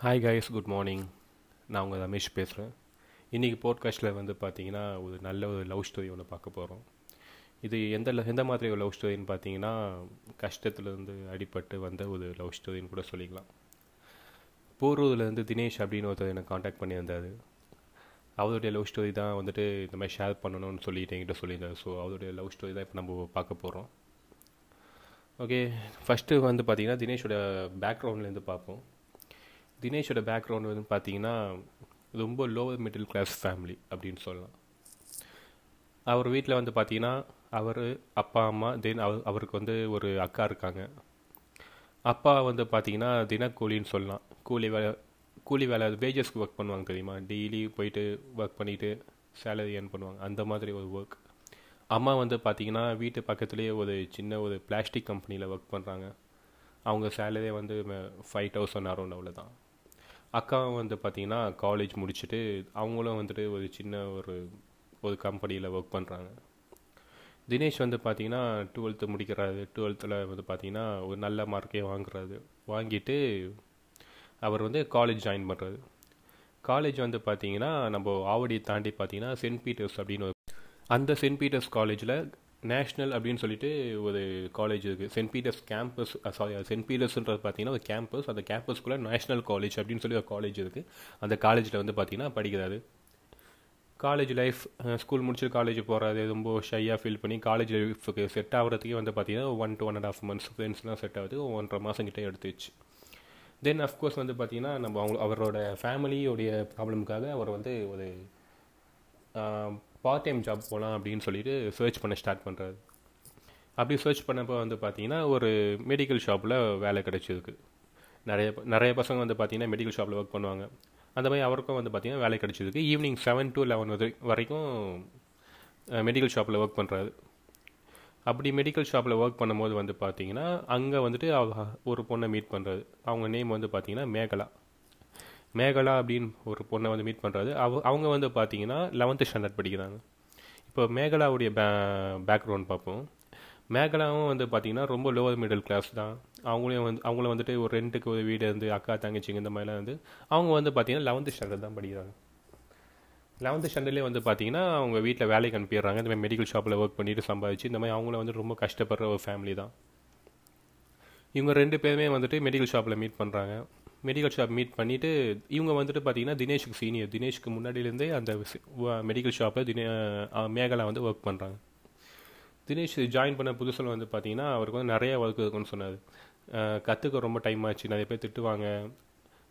Hi guys good morning நான் உங்கள் ரமேஷ் பேசுகிறேன் இன்றைக்கி போட்காஸ்ட்டில் வந்து பார்த்தீங்கன்னா ஒரு நல்ல ஒரு லவ் ஸ்டோரி ஒன்று பார்க்க போகிறோம் இது எந்த ல- எந்த மாதிரி ஒரு லவ் ஸ்டோரின்னு பார்த்தீங்கன்னா கஷ்டத்துலேருந்து அடிபட்டு வந்த ஒரு லவ் ஸ்டோரின்னு கூட சொல்லிக்கலாம். போரூர்லேருந்து தினேஷ் அப்படின்னு ஒருத்தர் எனக்கு காண்டாக்ட் பண்ணியிருந்தார். அவருடைய லவ் ஸ்டோரி தான் வந்துட்டு இந்த மாதிரி ஷேர் பண்ணணும்னு சொல்லிட்டு என்கிட்ட சொல்லியிருந்தார். ஸோ அவருடைய லவ் ஸ்டோரி தான் இப்போ நம்ம பார்க்க போகிறோம் ஓகே ஃபஸ்ட்டு வந்து பார்த்தீங்கன்னா தினேஷோட பேக்ரவுண்ட்லேருந்து பார்ப்போம். தினேஷோட பேக்ரவுண்ட் வந்து பார்த்தீங்கன்னா ரொம்ப லோவர் மிடில் கிளாஸ் ஃபேமிலி அப்படின்னு சொல்லலாம். அவர் வீட்டில் வந்து பார்த்தீங்கன்னா அவர் அப்பா அம்மா தென் அவர் அவருக்கு வந்து ஒரு அக்கா இருக்காங்க. அப்பா வந்து பார்த்தீங்கன்னா தினக்கூலின்னு சொல்லலாம். கூலி வேலை கூலி வேலை வேஜஸ்க்கு ஒர்க் பண்ணுவாங்க தெரியுமா? டெய்லி போயிட்டு ஒர்க் பண்ணிவிட்டு சேலரி ஏர்ன் பண்ணுவாங்க. அந்த மாதிரி ஒரு ஒர்க் அம்மா வந்து பார்த்தீங்கன்னா வீட்டு பக்கத்துலேயே ஒரு சின்ன ஒரு பிளாஸ்டிக் கம்பெனியில் ஒர்க் பண்ணுறாங்க அவங்க சேலரியே வந்து ஃபைவ் தௌசண்ட் அரௌண்ட் அவ்வளோதான் அக்காவும் வந்து பார்த்தீங்கன்னா காலேஜ் முடிச்சுட்டு அவங்களும் வந்துட்டு ஒரு சின்ன ஒரு ஒரு கம்பெனியில் ஒர்க் பண்ணுறாங்க தினேஷ் வந்து பார்த்தீங்கன்னா டுவெல்த்து முடிக்கிறாரு. டுவெல்த்தில் வந்து பார்த்தீங்கன்னா ஒரு நல்ல மார்க்கே வாங்குறாரு. வாங்கிட்டு அவர் வந்து காலேஜ் ஜாயின் பண்ணுறாரு காலேஜ் வந்து பார்த்தீங்கன்னா நம்ம ஆவடியை தாண்டி பார்த்தீங்கன்னா சென்ட் பீட்டர்ஸ் அப்படின்னு ஒரு அந்த சென்ட் பீட்டர்ஸ் காலேஜில் நேஷ்னல் அப்படின்னு சொல்லிட்டு ஒரு காலேஜ் இருக்குது Saint Peter's campus sorry Saint பீட்டர்ஸ்ன்றது பார்த்தீங்கன்னா ஒரு கேம்பஸ் அந்த கேம்பஸ்க்குள்ளே நேஷ்னல் காலேஜ் அப்படின்னு சொல்லி ஒரு காலேஜ் இருக்குது அந்த காலேஜில் வந்து பார்த்தீங்கன்னா படிக்கிறாரு. காலேஜ் லைஃப் ஸ்கூல் முடிச்சு காலேஜ் போகிறது ரொம்ப ஷையாக ஃபீல் பண்ணி காலேஜ் லைஃபுக்கு செட் ஆகிறதுக்கே வந்து பார்த்தீங்கன்னா one two one and half months ஃப்ரெண்ட்ஸ்லாம் செட் ஆகுது. ஒன்றரை மாதம் கிட்டே எடுத்துச்சு. தென் அஃப்கோர்ஸ் வந்து பார்த்தீங்கன்னா நம்ம அவங்க அவரோட ஃபேமிலியோடைய ப்ராப்ளமுக்காக அவர் வந்து ஒரு பார்ட் டைம் ஜாப் போகலாம் அப்படின்னு சொல்லிட்டு சர்ச் பண்ண ஸ்டார்ட் பண்ணுறாரு அப்படி சர்ச் பண்ணப்போ வந்து பார்த்தீங்கன்னா ஒரு மெடிக்கல் ஷாப்பில் வேலை கிடைச்சிருக்கு. நிறைய நிறைய பசங்க வந்து பார்த்தீங்கன்னா மெடிக்கல் ஷாப்பில் ஒர்க் பண்ணுவாங்க. அந்த மாதிரி அவருக்கும் வந்து பார்த்தீங்கன்னா வேலை கிடச்சிருக்கு. ஈவினிங் செவன் டு லெவன் வரைக்கும் மெடிக்கல் ஷாப்பில் ஒர்க் பண்ணுறாரு அப்படி மெடிக்கல் ஷாப்பில் ஒர்க் பண்ணும்போது வந்து பார்த்தீங்கன்னா அங்கே வந்துட்டு ஒரு பொண்ணை மீட் பண்ணுறாரு அவங்க நேம் வந்து பார்த்தீங்கன்னா மேகலா. மேகலா அப்படின்னு ஒரு பொண்ணை வந்து மீட் பண்ணுறாரு அவ அவங்க வந்து பார்த்தீங்கன்னா லெவன்த்து ஸ்டாண்டர்ட் படிக்கிறாங்க. இப்போ மேகலாவுடைய பே பேக்ரவுண்ட் பார்ப்போம். மேகலாவும் வந்து பார்த்தீங்கன்னா ரொம்ப லோவர் மிடில் கிளாஸ் தான். அவங்களையும் வந்து அவங்கள வந்துட்டு ஒரு ரெண்டுக்கு ஒரு வீடு இருந்து அக்கா தங்கச்சிங்க இந்த மாதிரிலாம் வந்து அவங்க வந்து பார்த்தீங்கன்னா லெவன்த்து ஸ்டாண்டர்ட் தான் படிக்கிறாங்க. லெவன்த்து ஸ்டாண்டர்ட்லேயே வந்து பார்த்தீங்கன்னா அவங்க வீட்டில் வேலைக்கு அனுப்பிடுறாங்க. இந்த மாதிரி மெடிக்கல் ஷாப்பில் ஒர்க் பண்ணிட்டு சம்பாதிச்சு இந்த மாதிரி அவங்கள வந்து ரொம்ப கஷ்டப்படுற ஒரு ஃபேமிலி தான். இவங்க ரெண்டு பேருமே வந்துட்டு மெடிக்கல் ஷாப்பில் மீட் பண்ணுறாங்க மெடிக்கல் ஷாப் மீட் பண்ணிவிட்டு இவங்க வந்துட்டு பார்த்தீங்கன்னா தினேஷுக்கு சீனியர் தினேஷ்க்கு முன்னாடியிலேருந்தே அந்த மெடிக்கல் ஷாப்பில் தினே மேகலா வந்து ஒர்க் பண்ணுறாங்க தினேஷ் ஜாயின் பண்ண புதுசில் வந்து பார்த்தீங்கன்னா அவருக்கு வந்து நிறைய ஒர்க் இருக்குன்னு சொன்னார். கற்றுக்க ரொம்ப டைம் ஆச்சு. நிறைய பேர் திட்டுவாங்க.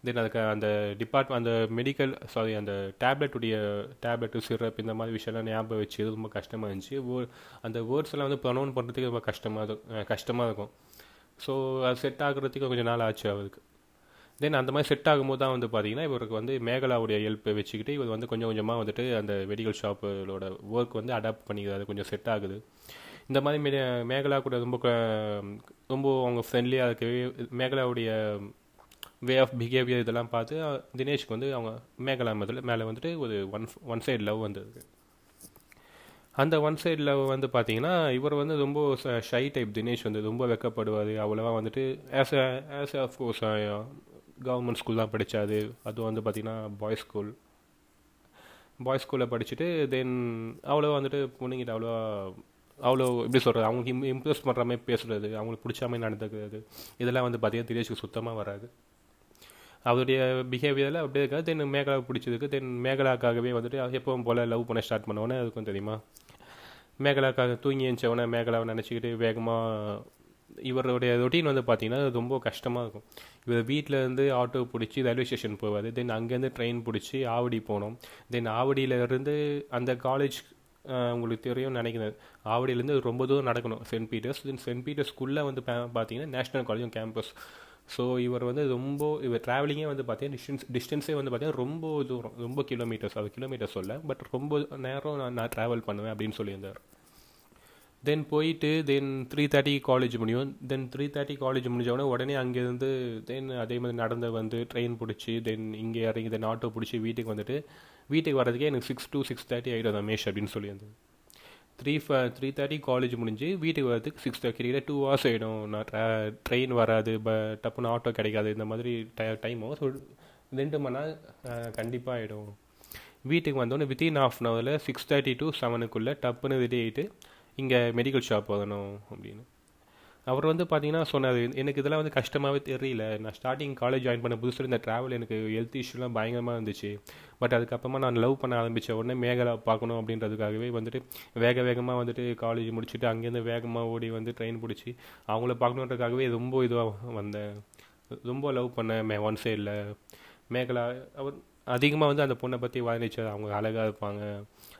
தென் அதுக்கு அந்த டிபார்ட் அந்த மெடிக்கல் சாரி அந்த டேப்லெட்டுடைய டேப்லெட்டு சிரப் இந்த மாதிரி விஷயம்லாம் ஞாபகம் வச்சு இது ரொம்ப கஷ்டமாக இருந்துச்சு. ஓ அந்த வேர்ட்ஸ் எல்லாம் வந்து ப்ரொனவுன் பண்ணுறதுக்கு ரொம்ப கஷ்டமாக இருக்கும். கஷ்டமாக இருக்கும். ஸோ அது செட் ஆகுறதுக்கு கொஞ்சம் நாள் ஆச்சு அவருக்கு. தென் அந்த மாதிரி செட் ஆகும்போது தான் வந்து பார்த்தீங்கன்னா இவருக்கு வந்து மேகலாவுடைய ஹெல்ப்பை வச்சுக்கிட்டு இவர் வந்து கொஞ்சம் கொஞ்சமாக வந்துட்டு அந்த மெடிக்கல் ஷாப்போட ஒர்க் வந்து அடாப்ட் பண்ணிக்கிறாரு. கொஞ்சம் செட் ஆகுது. இந்த மாதிரி மே மேகலா கூட ரொம்ப ரொம்ப அவங்க ஃப்ரெண்ட்லியாக இருக்கவே மேகலாவுடைய வே ஆஃப் பிஹேவியர் இதெல்லாம் பார்த்து தினேஷ்க்கு வந்து அவங்க மேகலா முதல்ல மேலே வந்துட்டு ஒரு ஒன் ஒன் சைடு லவ் வந்திருக்கு. அந்த ஒன் சைடு லவ் வந்து பார்த்தீங்கன்னா இவர் வந்து ரொம்ப ஷை டைப் தினேஷ் வந்து ரொம்ப வெக்கப்படுவார். அவ்வளோவா வந்துட்டு as as of course government school தான் படித்தாது அதுவும் வந்து பார்த்திங்கன்னா பாய்ஸ் ஸ்கூல் பாய்ஸ் ஸ்கூலில் படிச்சுட்டு தென் அவ்வளோ வந்துட்டு பொண்ணுங்கிட்ட அவ்வளோ அவ்வளோ எப்படி சொல்கிறது அவங்களுக்கு இம் இம்ப்ரெஸ் பண்ணுற மாதிரி பேசுகிறது அவங்களுக்கு பிடிச்ச மாதிரி நடந்துக்கிறது இதெல்லாம் வந்து பார்த்திங்கன்னா தினேஷுக்கு சுத்தமாக வராது. அவருடைய பிஹேவியரில் அப்படியே இருக்காது. தென் மேகலா பிடிச்சதுக்கு தென் மேகலாக்காகவே வந்துட்டு எப்பவும் போல் லவ் பண்ண ஸ்டார்ட் பண்ணவொன்னே அதுக்கும் தெரியுமா? மேகலாக்காக தூங்கி எழுந்தவொடனே மேகலாவை நினச்சிக்கிட்டு வேகமாக இவருடைய ரொட்டீன் வந்து பார்த்தீங்கன்னா ரொம்ப கஷ்டமாக இருக்கும். இவர் வீட்டில் இருந்து ஆட்டோ பிடிச்சி ரயில்வே ஸ்டேஷன் போவார். தென் அங்கேருந்து ட்ரெயின் பிடிச்சி ஆவடி போனோம். தென் ஆவடியிலேருந்து அந்த காலேஜ் உங்களுக்கு தெரியும் நினைக்கிறேன். ஆவடியிலேருந்து ரொம்ப தூரம் நடக்கணும். சென்ட் பீட்டர்ஸ் தென் சென்ட் பீட்டர்ஸ்குள்ளே வந்து பார்த்தீங்கன்னா நேஷனல் காலேஜும் கேம்பஸ் ஸோ இவர் வந்து ரொம்ப இவர் ட்ராவலிங்கே வந்து பார்த்தீங்கன்னா டிஸ்டன்ஸ் டிஸ்டன்ஸே வந்து பார்த்தீங்கன்னா ரொம்ப தூரம். ரொம்ப கிலோமீட்டர்ஸ் அது கிலோமீட்டர்ஸ் சொல்ல. பட் ரொம்ப நேரம் நான் நான் ட்ராவல் பண்ணுவேன் அப்படின்னு சொல்லியிருந்தார். தென் போயிட்டு தென் த்ரீ தேர்ட்டி காலேஜ் முடியும். தென் த்ரீ தேர்ட்டி காலேஜ் முடிஞ்ச உடனே உடனே அங்கேருந்து தென் அதே மாதிரி நடந்து வந்து ட்ரெயின் பிடிச்சி தென் இங்கே இறங்கி தென் ஆட்டோ பிடிச்சி வீட்டுக்கு வந்துட்டு வீட்டுக்கு வரதுக்கே எனக்கு சிக்ஸ் டூ சிக்ஸ் தேர்ட்டி ஆகிடும் ரமேஷ் அப்படின்னு சொல்லியிருந்தேன். த்ரீ ஃப த்ரீ தேர்ட்டி காலேஜ் முடிஞ்சு வீட்டுக்கு வரதுக்கு சிக்ஸ் தேர்ட்டி டூ ஹவர்ஸ் ஆகிடும் நான் uh, ட்ரெயின் வராது ப டப்புன்னு ஆட்டோ கிடைக்காது இந்த மாதிரி டைம் ஆகும் ஸோ ரெண்டு மணி நேரம் uh, கண்டிப்பாக ஆகிடும் வீட்டுக்கு வந்தோடனே வித்தின் ஆஃப் அன் ஹவரில் சிக்ஸ் தேர்ட்டி டு செவனுக்குள்ளே டப்புன்னு ரெடி ஆகிட்டு இங்கே மெடிக்கல் ஷாப் வரணும் அப்படின்னு. அவர் வந்து பார்த்தீங்கன்னா சொன்னார் எனக்கு இதெல்லாம் வந்து கஷ்டமாகவே தெரியல. நான் ஸ்டார்டிங் காலேஜ் ஜாயின் பண்ண புதுசில் இந்த ட்ராவல் எனக்கு ஹெல்த் இஷ்யூலாம் பயங்கரமாக இருந்துச்சு. பட் அதுக்கப்புறமா நான் லவ் பண்ண ஆரம்பித்த உடனே மேகலா பார்க்கணும் அப்படின்றதுக்காகவே வந்துட்டு வேக வேகமாக வந்துட்டு காலேஜ் முடிச்சுட்டு அங்கேருந்து வேகமாக ஓடி வந்து ட்ரெயின் பிடிச்சி அவங்கள பார்க்கணுன்றதுக்காகவே ரொம்ப இதுவாக வந்தேன் ரொம்ப லவ் பண்ணேன் மே ஒன் சைடில் மேகலா அவர் அதிகமாக வந்து அந்த பொண்ணை பற்றி வாதிச்சார் அவங்க அழகாக இருப்பாங்க.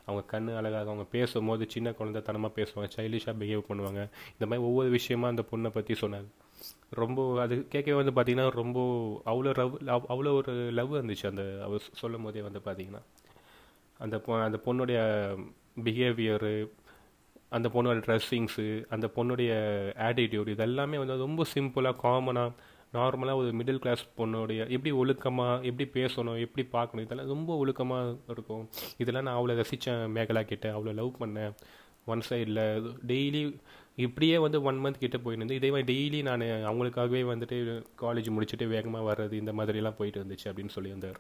அவங்க கண் அழகாக அவங்க பேசும்போது சின்ன குழந்தை தனமாக பேசுவாங்க சைல்டிஷாக பிஹேவ் பண்ணுவாங்க. இந்த மாதிரி ஒவ்வொரு விஷயமா அந்த பொண்ணை பற்றி சொன்னாங்க ரொம்ப அது கேட்கவே வந்து பார்த்தீங்கன்னா ரொம்ப அவ்வளோ லவ் அவ்வளோ ஒரு லவ் இருந்துச்சு அந்த அவர் சொல்லும் போதே வந்து பார்த்தீங்கன்னா அந்த பொ அந்த பொண்ணுடைய பிஹேவியரு அந்த பொண்ணோட ட்ரெஸ்ஸிங்ஸு அந்த பொண்ணுடைய ஆட்டிடியூடு இதெல்லாமே வந்து ரொம்ப சிம்பிளாக காமனாக நார்மலாக ஒரு மிடில் கிளாஸ் பொண்ணுடைய எப்படி ஒழுக்கமாக எப்படி பேசணும் எப்படி பார்க்கணும் இதெல்லாம் ரொம்ப ஒழுக்கமாக இருக்கும். இதெல்லாம் நான் அவ்வளோ ரசித்தேன் மேகலா கிட்ட. அவ்வளோ லவ் பண்ணேன். ஒன் சைடில் டெய்லி இப்படியே வந்து ஒன் மந்த் கிட்ட போயிருந்து இதே மாதிரி டெய்லி நான் அவங்களுக்காகவே வந்துட்டு காலேஜ் முடிச்சுட்டு வேகமாக வர்றது இந்த மாதிரிலாம் போயிட்டு இருந்துச்சு அப்படின்னு சொல்லியிருந்தார்.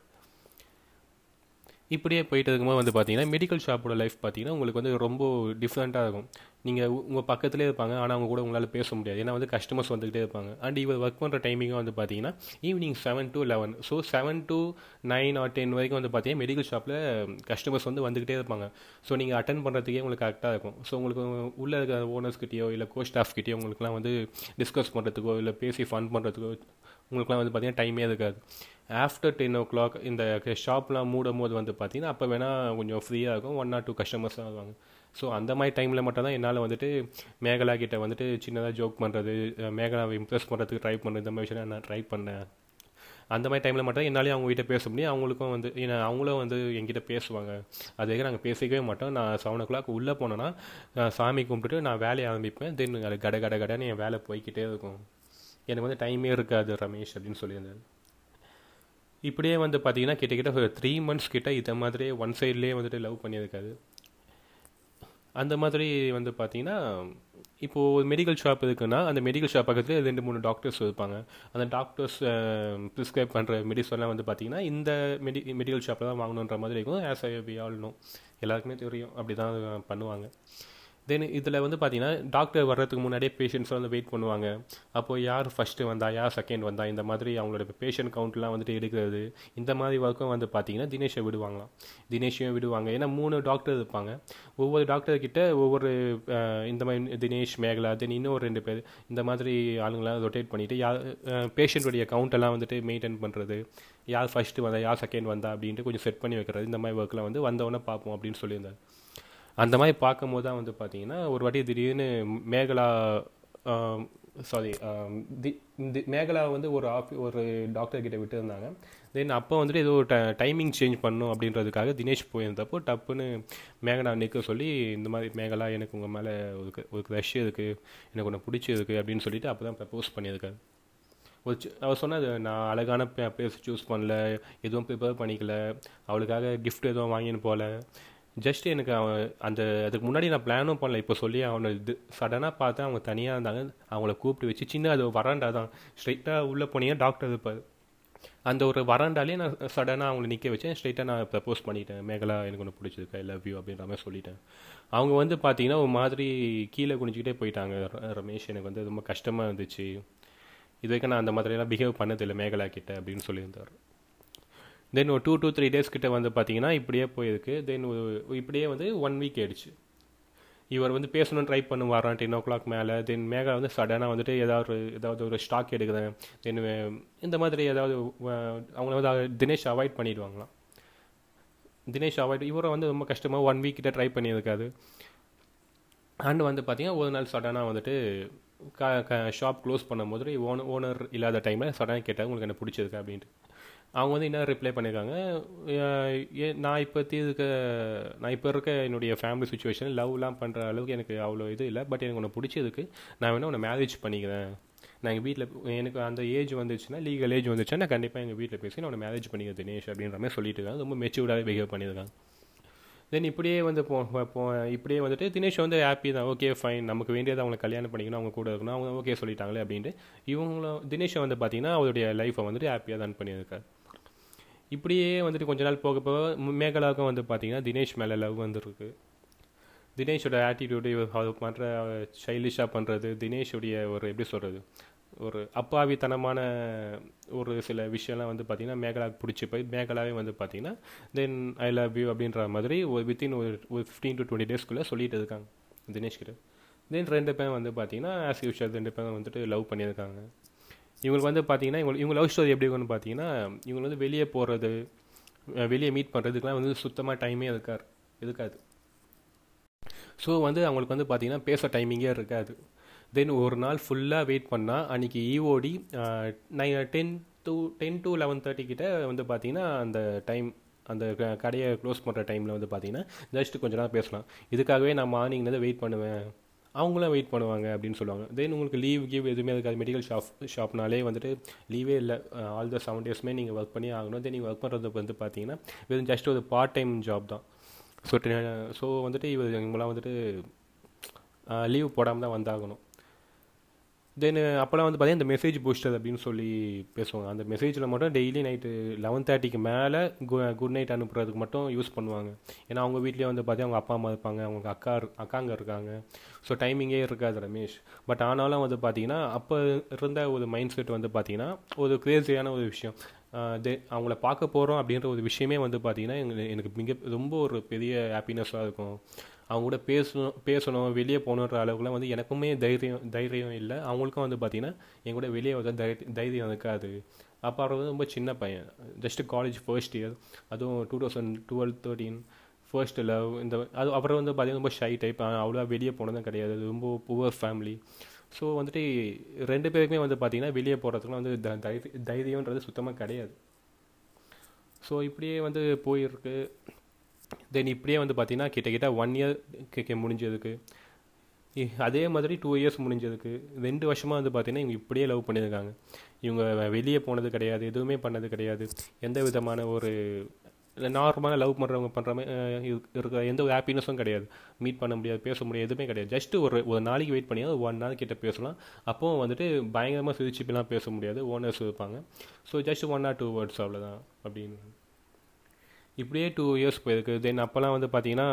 இப்படியே போயிட்டு இருக்கும்போது வந்து பார்த்தீங்கன்னா மெடிக்கல் ஷாப்போட லைஃப் பார்த்தீங்கன்னா உங்களுக்கு வந்து ரொம்ப டிஃப்ரெண்ட்டாக இருக்கும். நீங்கள் உங்கள் பக்கத்துலேயே இருப்பாங்க. ஆனால் அவங்க கூட உங்களால் பேச முடியாது. ஏன்னா வந்து கஸ்டமர்ஸ் வந்துக்கிட்டே இருப்பாங்க. அண்ட் இவர் ஒர்க் பண்ணுற டைமிங்கும் வந்து பார்த்தீங்கன்னா evening seven to eleven so seven to nine or ten வரைக்கும் வந்து பார்த்தீங்கன்னா மெடிக்கல் ஷாப்பில் கஸ்டமர்ஸ் வந்து வந்துக்கிட்டே இருப்பாங்க. ஸோ நீங்கள் அட்டன் பண்ணுறதுக்கே உங்களுக்கு கரெக்டாக இருக்கும். ஸோ உங்களுக்கு உள்ளே இருக்கிற ஓனர்ஸ்கிட்டயோ இல்லை கோ ஸ்டாஃப்கிட்டயோ உங்களுக்குலாம் வந்து டிஸ்கஸ் பண்ணுறதுக்கோ இல்லை பேசி ஃபன் பண்ணுறதுக்கோ உங்களுக்குலாம் வந்து பார்த்தீங்கன்னா டைமே இருக்காது. ஆஃப்டர் டென் ஓ கிளாக் இந்த ஷாப்லாம் மூடும் போது வந்து பார்த்தீங்கன்னா அப்போ வேணால் கொஞ்சம் ஃப்ரீயாக இருக்கும். ஒன் ஆர் டூ கஸ்டமர்ஸ் வருவாங்க. ஸோ அந்த மாதிரி டைமில் மட்டும் தான் என்னால் வந்துட்டு மேகலா கிட்ட வந்துட்டு சின்னதாக ஜோக் பண்ணுறது மேகலாவை இம்ப்ரெஸ் பண்ணுறதுக்கு ட்ரை பண்ணுறது இந்த மாதிரி விஷயம் நான் ட்ரை பண்ணேன். அந்த மாதிரி டைமில் மட்டும் என்னாலே அவங்க கிட்ட பேச முடியும். அவங்களுக்கும் வந்து ஏன்னா அவங்களும் வந்து எங்கிட்ட பேசுவாங்க. அதுக்கு நாங்கள் பேசிக்கவே மாட்டோம். நான் செவன் ஓ கிளாக் உள்ளே போனேன்னா சாமி கும்பிட்டுட்டு நான் வேலையை ஆரம்பிப்பேன். தென் அது கட கட கடன்னு என் வேலை போய்கிட்டே இருக்கும். எனக்கு வந்து டைமே இருக்காது ரமேஷ் அப்படின்னு சொல்லியிருந்தாரு இப்படியே வந்து பார்த்தீங்கன்னா கிட்டக்கிட்ட ஒரு த்ரீ மந்த்ஸ் கிட்ட இதை மாதிரியே ஒன் சைட்லேயே வந்துட்டு லவ் பண்ணியிருக்காது அந்த மாதிரி வந்து பார்த்தீங்கன்னா இப்போது மெடிக்கல் ஷாப் இருக்குன்னா அந்த மெடிக்கல் ஷாப் பக்கத்தில் ரெண்டு மூணு டாக்டர்ஸ் இருப்பாங்க. அந்த டாக்டர்ஸ் ப்ரிஸ்கிரைப் பண்ணுற மெடிசன்லாம் வந்து பார்த்தீங்கன்னா இந்த மெடி மெடிக்கல் ஷாப்பில் தான் வாங்கணுன்ற மாதிரி இருக்கும். ஆஸ் ஐ வி ஆல்னோ எல்லாருக்குமே தெரியும். அப்படி தான் பண்ணுவாங்க. தென் இதில் வந்து பார்த்தீங்கன்னா டாக்டர் வர்றதுக்கு முன்னாடியே பேஷண்ட்ஸ் வந்து வெயிட் பண்ணுவாங்க. அப்போ யார் ஃபஸ்ட்டு வந்தால் யார் செகண்ட் வந்தால் இந்த மாதிரி அவங்களோட பேஷண்ட் கவுண்ட்லாம் வந்துட்டு எடுக்கிறது இந்த மாதிரி ஒர்க்கும் வந்து பார்த்தீங்கன்னா தினேஷை விடுவாங்களாம். தினேஷையும் விடுவாங்க. ஏன்னா மூணு டாக்டர் இருப்பாங்க. ஒவ்வொரு டாக்டர்கிட்ட ஒவ்வொரு இந்த மாதிரி தினேஷ் மேகலா தென் இன்னொரு ரெண்டு பேர் இந்த மாதிரி ஆளுங்களாம் ரொட்டேட் பண்ணிவிட்டு யார் பேஷண்ட்டுடைய கவுண்டெல்லாம் வந்துட்டு மெயின்டைன் பண்ணுறது யார் ஃபஸ்ட்டு வந்தால் யார் செகண்ட் வந்தா அப்படின்ட்டு கொஞ்சம் செட் பண்ணி வைக்கிறது. இந்த மாதிரி ஒர்க்கில் வந்து வந்தவொடனே பார்ப்போம் அப்படின்னு சொல்லியிருந்தார். அந்த மாதிரி பார்க்கும்போது தான் வந்து பார்த்தீங்கன்னா ஒரு வாட்டி திடீர்னு மேகலா சாரி தி மேகலா வந்து ஒரு ஆஃபி ஒரு டாக்டர் கிட்ட விட்டு இருந்தாங்க தென் அப்போ வந்துட்டு ஏதோ ட டைமிங் சேஞ்ச் பண்ணும் அப்படின்றதுக்காக தினேஷ் போயிருந்தப்போ டப்புன்னு மேகலா நிற்க சொல்லி இந்த மாதிரி மேகலா எனக்கு உங்கள் மேலே ஒரு ஒரு க்ரஷ் இருக்குது எனக்கு ஒன்று பிடிச்சிருக்கு அப்படின்னு சொல்லிட்டு அப்போ தான் ப்ரப்போஸ் பண்ணியிருக்காரு. ஒரு அவர் சொன்னது நான் அழகான பிளேஸ் சூஸ் பண்ணல எதுவும் ப்ரிப்பேர் பண்ணிக்கல அவளுக்காக கிஃப்ட் எதுவும் வாங்கின்னு போகல ஜஸ்ட் எனக்கு அவன் அந்த அதுக்கு முன்னாடி நான் பிளானும் பண்ணல. இப்போ சொல்லி அவனை இது சடனாக பார்த்தேன் அவங்க தனியாக இருந்தாங்க. அவங்கள கூப்பிட்டு வச்சு சின்ன அது வராண்டா தான். ஸ்ட்ரைட்டாக உள்ளே போனீங்கன்னா டாக்டர் இருப்பார் அந்த ஒரு வராண்டாலே நான் சடனாக அவங்கள நிற்க வச்சேன். ஸ்ட்ரைட்டாக நான் ப்ரப்போஸ் பண்ணிட்டேன். மேகலா எனக்கு ஒன்று பிடிச்சிருக்கு. ஐ லவ் யூ அப்படின்ற மாதிரி சொல்லிட்டேன். அவங்க வந்து பார்த்தீங்கன்னா ஒரு மாதிரி கீழே குனிஞ்சிக்கிட்டே போயிட்டாங்க. ரமேஷ் எனக்கு வந்து ரொம்ப கஷ்டமாக இருந்துச்சு. இது வரைக்கும் நான் அந்த மாதிரியெல்லாம் பிஹேவ் பண்ணதில்லை மேகலா கிட்ட அப்படின்னு சொல்லியிருந்தார். தென் ஒரு டூ டூ த்ரீ டேஸ் கிட்ட வந்து பார்த்தீங்கன்னா இப்படியே போயிருக்கு. தென் இப்படியே வந்து ஒன் வீக் ஆயிடுச்சு. இவர் வந்து பேசணும்னு ட்ரை பண்ணுவாரான் டென் ஓ கிளாக் மேலே. தென் மேகா வந்து சடனாக வந்துட்டு ஏதாவது ஒரு ஏதாவது ஒரு ஸ்டாக் எடுக்கிறேன் தென் இந்த மாதிரி ஏதாவது அவங்கள வந்து தினேஷ் அவாய்ட் பண்ணிடுவாங்களாம். தினேஷ் அவாய்ட் இவரை வந்து ரொம்ப கஷ்டமாக ஒன் வீக் கிட்ட ட்ரை பண்ணியிருக்காது அண்ட் வந்து பார்த்தீங்கன்னா ஒரு நாள் சடனாக வந்துட்டு ஷாப் க்ளோஸ் பண்ணும்போது ஓனர் ஓனர் இல்லாத டைமில் சடனாக கேட்டாங்க உங்களுக்கு என்ன பிடிச்சிருக்கு? அப்படின்ட்டு. அவங்க வந்து என்ன ரிப்ளை பண்ணியிருக்காங்க நான் இப்போ இருக்க நான் இப்போ இருக்க என்னுடைய ஃபேமிலி சுச்சுவேஷன் லவ்லாம் பண்ணுற அளவுக்கு எனக்கு அவ்வளோ இது இல்லை. பட் எனக்கு உன்னை பிடிச்சதுக்கு நான் வேணால் உன்னை மேரேஜ் பண்ணிக்கிறேன். நான் எங்கள் வீட்டில் எனக்கு அந்த ஏஜ் வந்துச்சுன்னா லீகல் ஏஜ் வந்துச்சுன்னா நான் கண்டிப்பாக எங்கள் வீட்டில் பேசி நான் உன்னை மேரேஜ் பண்ணிக்கிறேன் தினேஷ் அப்படின்ற மாதிரி சொல்லிட்டு இருக்காங்க. ரொம்ப மெச்சூர்டாகவே பிஹேவ் பண்ணியிருக்காங்க தென் இப்படியே வந்து போ போ இப்படியே வந்துட்டு தினேஷ் வந்து ஹாப்பி தான். ஓகே ஃபைன் நமக்கு வேண்டியது அவங்களை கல்யாணம் பண்ணிக்கணும். அவங்க கூட இருக்கணும். அவங்க ஓகே சொல்லிட்டாங்களே அப்படின்ட்டு இவங்களும் தினேஷை வந்து பார்த்தீங்கன்னா அவருடைய லைஃப்பை வந்துட்டு ஹாப்பியாக தான் பண்ணியிருக்காரு இப்படியே வந்துட்டு கொஞ்ச நாள் போக போக மேகலாவுக்கும் வந்து பார்த்தீங்கன்னா தினேஷ் மேலே லவ் வந்துருக்கு. தினேஷோட ஆட்டிடியூடு அவர் பண்ணுற சைல்டிஷாக பண்ணுறது தினேஷுடைய ஒரு எப்படி சொல்கிறது ஒரு அப்பாவித்தனமான ஒரு சில விஷயம்லாம் வந்து பார்த்திங்கன்னா மேகலாவுக்கு பிடிச்சி போய் மேகலாவே வந்து பார்த்திங்கன்னா தென் ஐ லவ் யூ அப்படின்ற மாதிரி ஒரு வித்தின் ஒரு ஒரு ஃபிஃப்டீன் டு டுவெண்ட்டி டேஸ்க்குள்ளே சொல்லிட்டு இருக்காங்க தினேஷ்கிட்ட. தென் ரெண்டு பேரும் வந்து பார்த்தீங்கன்னா ஆஸ் யூஷுவல் ரெண்டு பேரும் வந்துட்டு லவ் பண்ணியிருக்காங்க. இவங்களுக்கு வந்து பார்த்தீங்கன்னா இவங்க இவங்க லவ் ஸ்டோரி எப்படி இருக்குன்னு பார்த்தீங்கன்னா இவங்க வந்து வெளியே போகிறது வெளியே மீட் பண்ணுறதுக்குலாம் வந்து சுத்தமாக டைமே இருக்காது இருக்காது. ஸோ வந்து அவங்களுக்கு வந்து பார்த்தீங்கன்னா பேச டைமிங்கே இருக்காது. தென் ஒரு நாள் ஃபுல்லாக வெயிட் பண்ணால் அன்றைக்கி இஓடி nine ten two ten to eleven thirty கிட்ட வந்து பார்த்திங்கன்னா அந்த டைம் அந்த கடையை க்ளோஸ் பண்ணுற டைமில் வந்து பார்த்தீங்கன்னா ஜஸ்ட் கொஞ்ச நேரம் பேசலாம். இதுக்காகவே நான் மார்னிங்லேருந்து வெயிட் பண்ணுவேன். அவங்களும் வெயிட் பண்ணுவாங்க அப்படின்னு சொல்லுவாங்க. தென் உங்களுக்கு லீவ் கீவ் எதுவுமே இருக்காது. மெடிக்கல் ஷாப் ஷாப்னாலே வந்துட்டு லீவே இல்லை. ஆல் த செவன் டேஸ்மே நீங்கள் ஒர்க் பண்ணி ஆகணும். தென் நீங்கள் ஒர்க் பண்ணுறது வந்து பார்த்தீங்கன்னா வெறும் ஜஸ்ட் ஒரு பார்ட் டைம் ஜாப் தான் ஸோ ஸோ வந்துட்டு இவர் இவங்களாம் வந்துட்டு லீவ் போடாமல் தான் வந்தாகணும். தென் uh, அப்போலாம் வந்து பார்த்தீங்கன்னா இந்த மெசேஜ் பூஸ்டர் அப்படின்னு சொல்லி பேசுவாங்க. அந்த மெசேஜில் மட்டும் டெய்லி நைட்டு லெவன் தேர்ட்டிக்கு மேலே குட் நைட் அனுப்புறதுக்கு மட்டும் யூஸ் பண்ணுவாங்க. ஏன்னா அவங்க வீட்லேயே வந்து பார்த்தீங்கன்னா அவங்க அப்பா அம்மா இருப்பாங்க. அவங்க அக்கா அக்காங்க இருக்காங்க. ஸோ டைமிங்கே இருக்காது ரமேஷ். பட் ஆனாலும் வந்து பார்த்தீங்கன்னா அப்போ இருந்த ஒரு மைண்ட் செட் வந்து பார்த்தீங்கன்னா ஒரு க்ரேசியான ஒரு விஷயம். தே அவங்கள பார்க்க போகிறோம் அப்படின்ற ஒரு விஷயமே வந்து பார்த்திங்கன்னா எங்களுக்கு எனக்கு மிக ரொம்ப ஒரு பெரிய ஹாப்பினஸ்ஸாக இருக்கும். அவங்க கூட பேசணும் பேசணும் வெளியே போகணுன்ற அளவுக்குலாம் வந்து எனக்குமே தைரியம் தைரியம் இல்லை. அவங்களுக்கும் வந்து பார்த்திங்கன்னா என் கூட வெளியே வந்து தை தைரியம் இருக்காது. அப்போ அவர் வந்து ரொம்ப சின்ன பையன். ஜஸ்ட் காலேஜ் ஃபர்ஸ்ட் இயர் அதுவும் two thousand twelve thirteen first love இந்த அது அப்புறம் வந்து பார்த்தீங்கன்னா ரொம்ப ஷை டைப் அவ்வளோ வெளியே போனதும் கிடையாது. ரொம்ப புவர் ஃபேமிலி ஸோ வந்துட்டு ரெண்டு பேருக்குமே வந்து பார்த்தீங்கன்னா வெளியே போகிறதுக்குலாம் வந்து த தைரிய தைரியன்றது சுத்தமாக கிடையாது. ஸோ இப்படியே வந்து போயிருக்கு. தென் இப்படியே வந்து பார்த்தீங்கன்னா கிட்டக்கிட்ட ஒன் இயர் கே முடிஞ்சதுக்கு. அதே மாதிரி டூ இயர்ஸ் முடிஞ்சதுக்கு. ரெண்டு வருஷமாக வந்து பார்த்தீங்கன்னா இவங்க இப்படியே லவ் பண்ணியிருக்காங்க. இவங்க வெளியே போனது கிடையாது எதுவுமே பண்ணது கிடையாது. எந்த விதமான ஒரு இல்லை நார்மலாக லவ் பண்ணுறவங்க பண்ணுற மாதிரி இருக்கிற எந்த ஒரு ஹாப்பினஸும் கிடையாது. மீட் பண்ண முடியாது பேச முடியாது எதுவுமே கிடையாது. ஜஸ்ட் ஒரு ஒரு நாளைக்கு வெயிட் பண்ணியாது ஒன் நாள் கிட்டே பேசலாம். அப்போது வந்துட்டு பயங்கரமாக சிரிச்சுப்பெல்லாம் பேச முடியாது. ஓனர்ஸ் இருப்பாங்க. So just one or two words அவ்வளோதான் அப்படின்னு. இப்படியே டூ இயர்ஸ் போயிருக்கு. தென் அப்போல்லாம் வந்து பார்த்தீங்கன்னா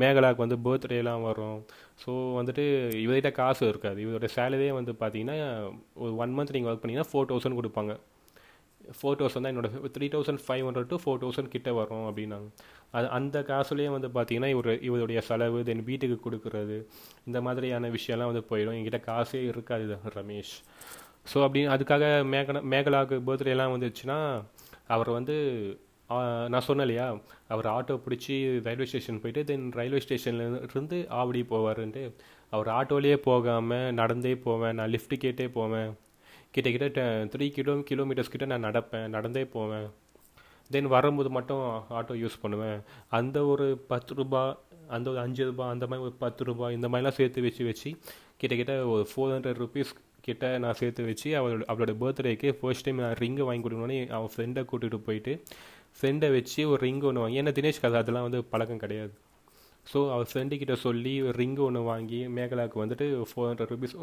மேகலாவுக்கு வந்து பர்த்டேலாம் வரும். ஸோ வந்துட்டு இவர்கிட்ட காசு இருக்காது. இவரோட சேலரியே வந்து பார்த்தீங்கன்னா ஒரு ஒன் மந்த் நீங்கள் ஒர்க் பண்ணிங்கன்னா ஃபோர் தௌசண்ட் கொடுப்பாங்க. ஃபோர் தௌசண்ட் தான் என்னோட three thousand five hundred to four thousand கிட்டே வரும் அப்படின்னாங்க. அது அந்த காசுலேயே வந்து பார்த்தீங்கன்னா இவர் இவருடைய செலவு தென் வீட்டுக்கு கொடுக்குறது இந்த மாதிரியான விஷயம்லாம் வந்து போயிடும். என்கிட்ட காசே இருக்காது ரமேஷ். ஸோ அப்படி அதுக்காக மேகலா மேகலாவுக்கு பர்த்டேலாம் வந்துச்சுன்னா அவர் வந்து நான் சொன்னேன் இல்லையா அவர் ஆட்டோ பிடிச்சி ரயில்வே ஸ்டேஷன் போயிட்டு தென் ரயில்வே ஸ்டேஷன்லேருந்து ஆவடி போவாருன்ட்டு அவர் ஆட்டோலேயே போகாமல் நடந்தே போவேன் நான் லிஃப்ட் கேட்டே போவேன். கிட்டக்கிட்ட த்ரீ கிலோ கிலோமீட்டர்ஸ் கிட்ட நான் நடப்பேன் நடந்தே போவேன். தென் வரும்போது மட்டும் ஆட்டோ யூஸ் பண்ணுவேன். அந்த ஒரு பத்து ரூபா அந்த ஒரு அஞ்சு ரூபா அந்த மாதிரி ஒரு பத்து ரூபா இந்த மாதிரிலாம் சேர்த்து வச்சு வச்சு கிட்டக்கிட்ட ஒரு ஃபோர் ஹண்ட்ரட் ருபீஸ் கிட்ட நான் சேர்த்து வச்சு அவளோட அவளோட பர்த்டேக்கு ஃபர்ஸ்ட் டைம் நான் ரிங்கை வாங்கி கொடுக்கணுன்னு அவன் ஃப்ரெண்டை கூட்டிகிட்டு போயிட்டு ஃப்ரெண்டை வச்சு ஒரு ரிங்கு ஒன்று வாங்கி ஏன்னா தினேஷ் கதை அதெல்லாம் வந்து பழக்கம் கிடையாது. ஸோ அவர் ஃப்ரெண்டுக்கிட்ட சொல்லி ஒரு ரிங்கு ஒன்று வாங்கி மேகலாவுக்கு வந்துட்டு ஃபோர் ஹண்ட்ரட் ருபீஸ்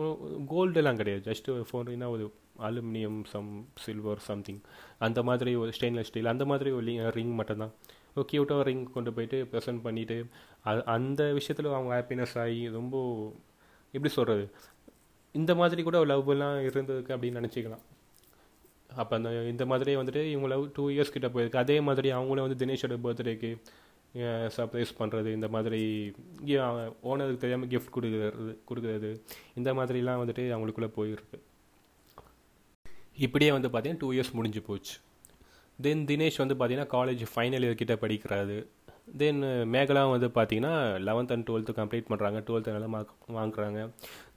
கோல்டெல்லாம் கிடையாது. ஜஸ்ட் ஃபோர் ஒரு அலுமினியம் சம் சில்வர் சம்திங் அந்த மாதிரி ஒரு ஸ்டெயின்லெஸ் ஸ்டீல் அந்த மாதிரி ஒரு ரிங் மட்டும்தான். ஒரு க்யூட்டாக ரிங் கொண்டு போயிட்டு ப்ரெசென்ட் பண்ணிவிட்டு அது அந்த விஷயத்தில் அவங்க ஹாப்பினஸ் ஆகி ரொம்ப எப்படி சொல்கிறது இந்த மாதிரி கூட லவ்லாம் இருந்ததுக்கு அப்படின்னு நினச்சிக்கலாம். அப்போ அந்த இந்த மாதிரி வந்துட்டு இவங்க லவ் டூ இயர்ஸ் கிட்ட போயிருக்கு. அதே மாதிரி அவங்களும் வந்து தினேஷோட பர்த்டேக்கு சர்ப்ரைஸ் பண்ணுறது இந்த மாதிரி ஓனருக்கு தெரியாமல் கிஃப்ட் கொடுக்குறது கொடுக்குறது இந்த மாதிரிலாம் வந்துட்டு அவங்களுக்குள்ளே போயிருக்கு. இப்படியே வந்து பார்த்தீங்கன்னா டூ இயர்ஸ் முடிஞ்சு போச்சு. தென் தினேஷ் வந்து பார்த்திங்கன்னா காலேஜ் ஃபைனல் இயர் கிட்ட படிக்கிறாரு. தென் மேகலா வந்து பார்த்தீங்கன்னா லெவன்த் அண்ட் டுவெல்த்து கம்ப்ளீட் பண்ணுறாங்க டுவெல்த்து நல்லா மார்க் வாங்குறாங்க.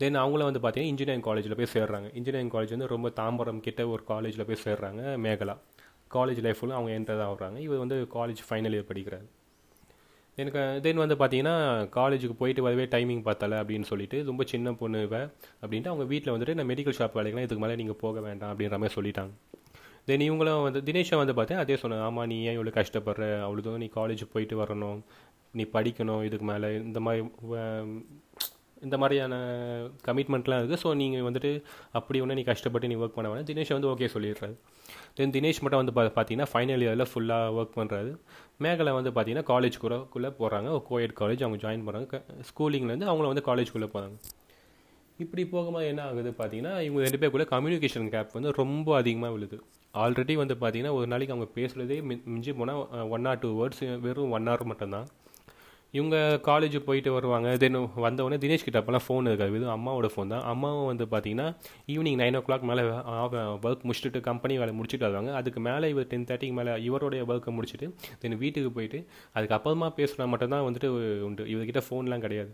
தென் அவங்களும் வந்து பார்த்தீங்கன்னா இன்ஜினியரிங் காலேஜில் போய் சேர்றாங்க. இன்ஜினியரிங் காலேஜ் வந்து ரொம்ப தாம்பரம் கிட்ட ஒரு காலேஜில் போய் சேர்றாங்க மேகலா. காலேஜ் லைஃப் ஃபுல்லாக அவங்க என்டர் தான் ஆகுறாங்க. இவர் வந்து காலேஜ் ஃபைனல் இயர் படிக்கிறாரு. எனக்கு தென் வந்து பார்த்தீங்கன்னா காலேஜுக்கு போயிட்டு வரவே டைமிங் பார்த்தல அப்படின்னு சொல்லிட்டு ரொம்ப சின்ன பொண்ணு அப்படின்ட்டு அவங்க வீட்டில் வந்துட்டு நான் மெடிக்கல் ஷாப் வேலைக்குலாம் இதுக்கு மேலே நீங்கள் போக வேண்டாம் அப்படின்ற மாதிரி சொல்லிட்டாங்க. தென் இவங்களும் வந்து தினேஷை வந்து பார்த்தேன் அதே சொன்னேன் ஆமாம் நீ ஏன் இவ்வளோ கஷ்டப்படுற? அவ்வளோ தூரம் நீ காலேஜ் போயிட்டு வரணும். நீ படிக்கணும் இதுக்கு மேலே. இந்த மாதிரி இந்த மாதிரியான கமிட்மெண்ட்லாம் இருக்குது ஸோ நீங்கள் வந்துட்டு அப்படி ஒன்று நீ கஷ்டப்பட்டு நீ ஒர்க் பண்ண வேணாம். தினேஷ் வந்து ஓகே சொல்லிடுறாரு. தென் தினேஷ் மட்டும் வந்து பா பார்த்தீங்கன்னா ஃபைனல் இயரில் ஃபுல்லாக ஒர்க் பண்ணுறாரு மேகலை வந்து பார்த்தீங்கன்னா காலேஜ் கூட குள்ளே போகிறாங்க கோயட் காலேஜ் அவங்க ஜாயின் பண்ணுறாங்க ஸ்கூலிங்லேருந்து அவங்கள வந்து காலேஜ்குள்ளே போகிறாங்க இப்படி போகும்போது என்ன ஆகுது பார்த்தீங்கன்னா இவங்க ரெண்டு பேருக்குள்ள கம்யூனிகேஷன் கேப் வந்து ரொம்ப அதிகமாக விழுது. ஆல்ரெடி வந்து பார்த்தீங்கன்னா ஒரு நாளைக்கு அவங்க பேசுகிறதே மிஞ்சி போனால் ஒன் ஆர் டூ வேர்ட்ஸ் வெறும் ஒன் ஹவர் மட்டும்தான். இவங்க காலேஜ் போயிட்டு வருவாங்க. தென் வந்தவொடனே தினேஷ் கிட்ட அப்போல்லாம் ஃபோன் இருக்காது இது அம்மாவோட ஃபோன் தான். அம்மாவும் வந்து பார்த்தீங்கன்னா ஈவினிங் நைன் ஓ கிளாக் மேலே ஒர்க் முடிச்சுட்டு கம்பெனி வேலை முடிச்சுட்டு வருவாங்க. அதுக்கு மேலே இவர் டென் தேர்ட்டிக்கு மேலே இவருடைய ஒர்க்கை முடிச்சுட்டு தென் வீட்டுக்கு போயிட்டு அதுக்கப்புறமா பேசுனா மட்டும்தான் வந்துட்டு உண்டு. இவர்கிட்ட ஃபோன்லாம் கிடையாது.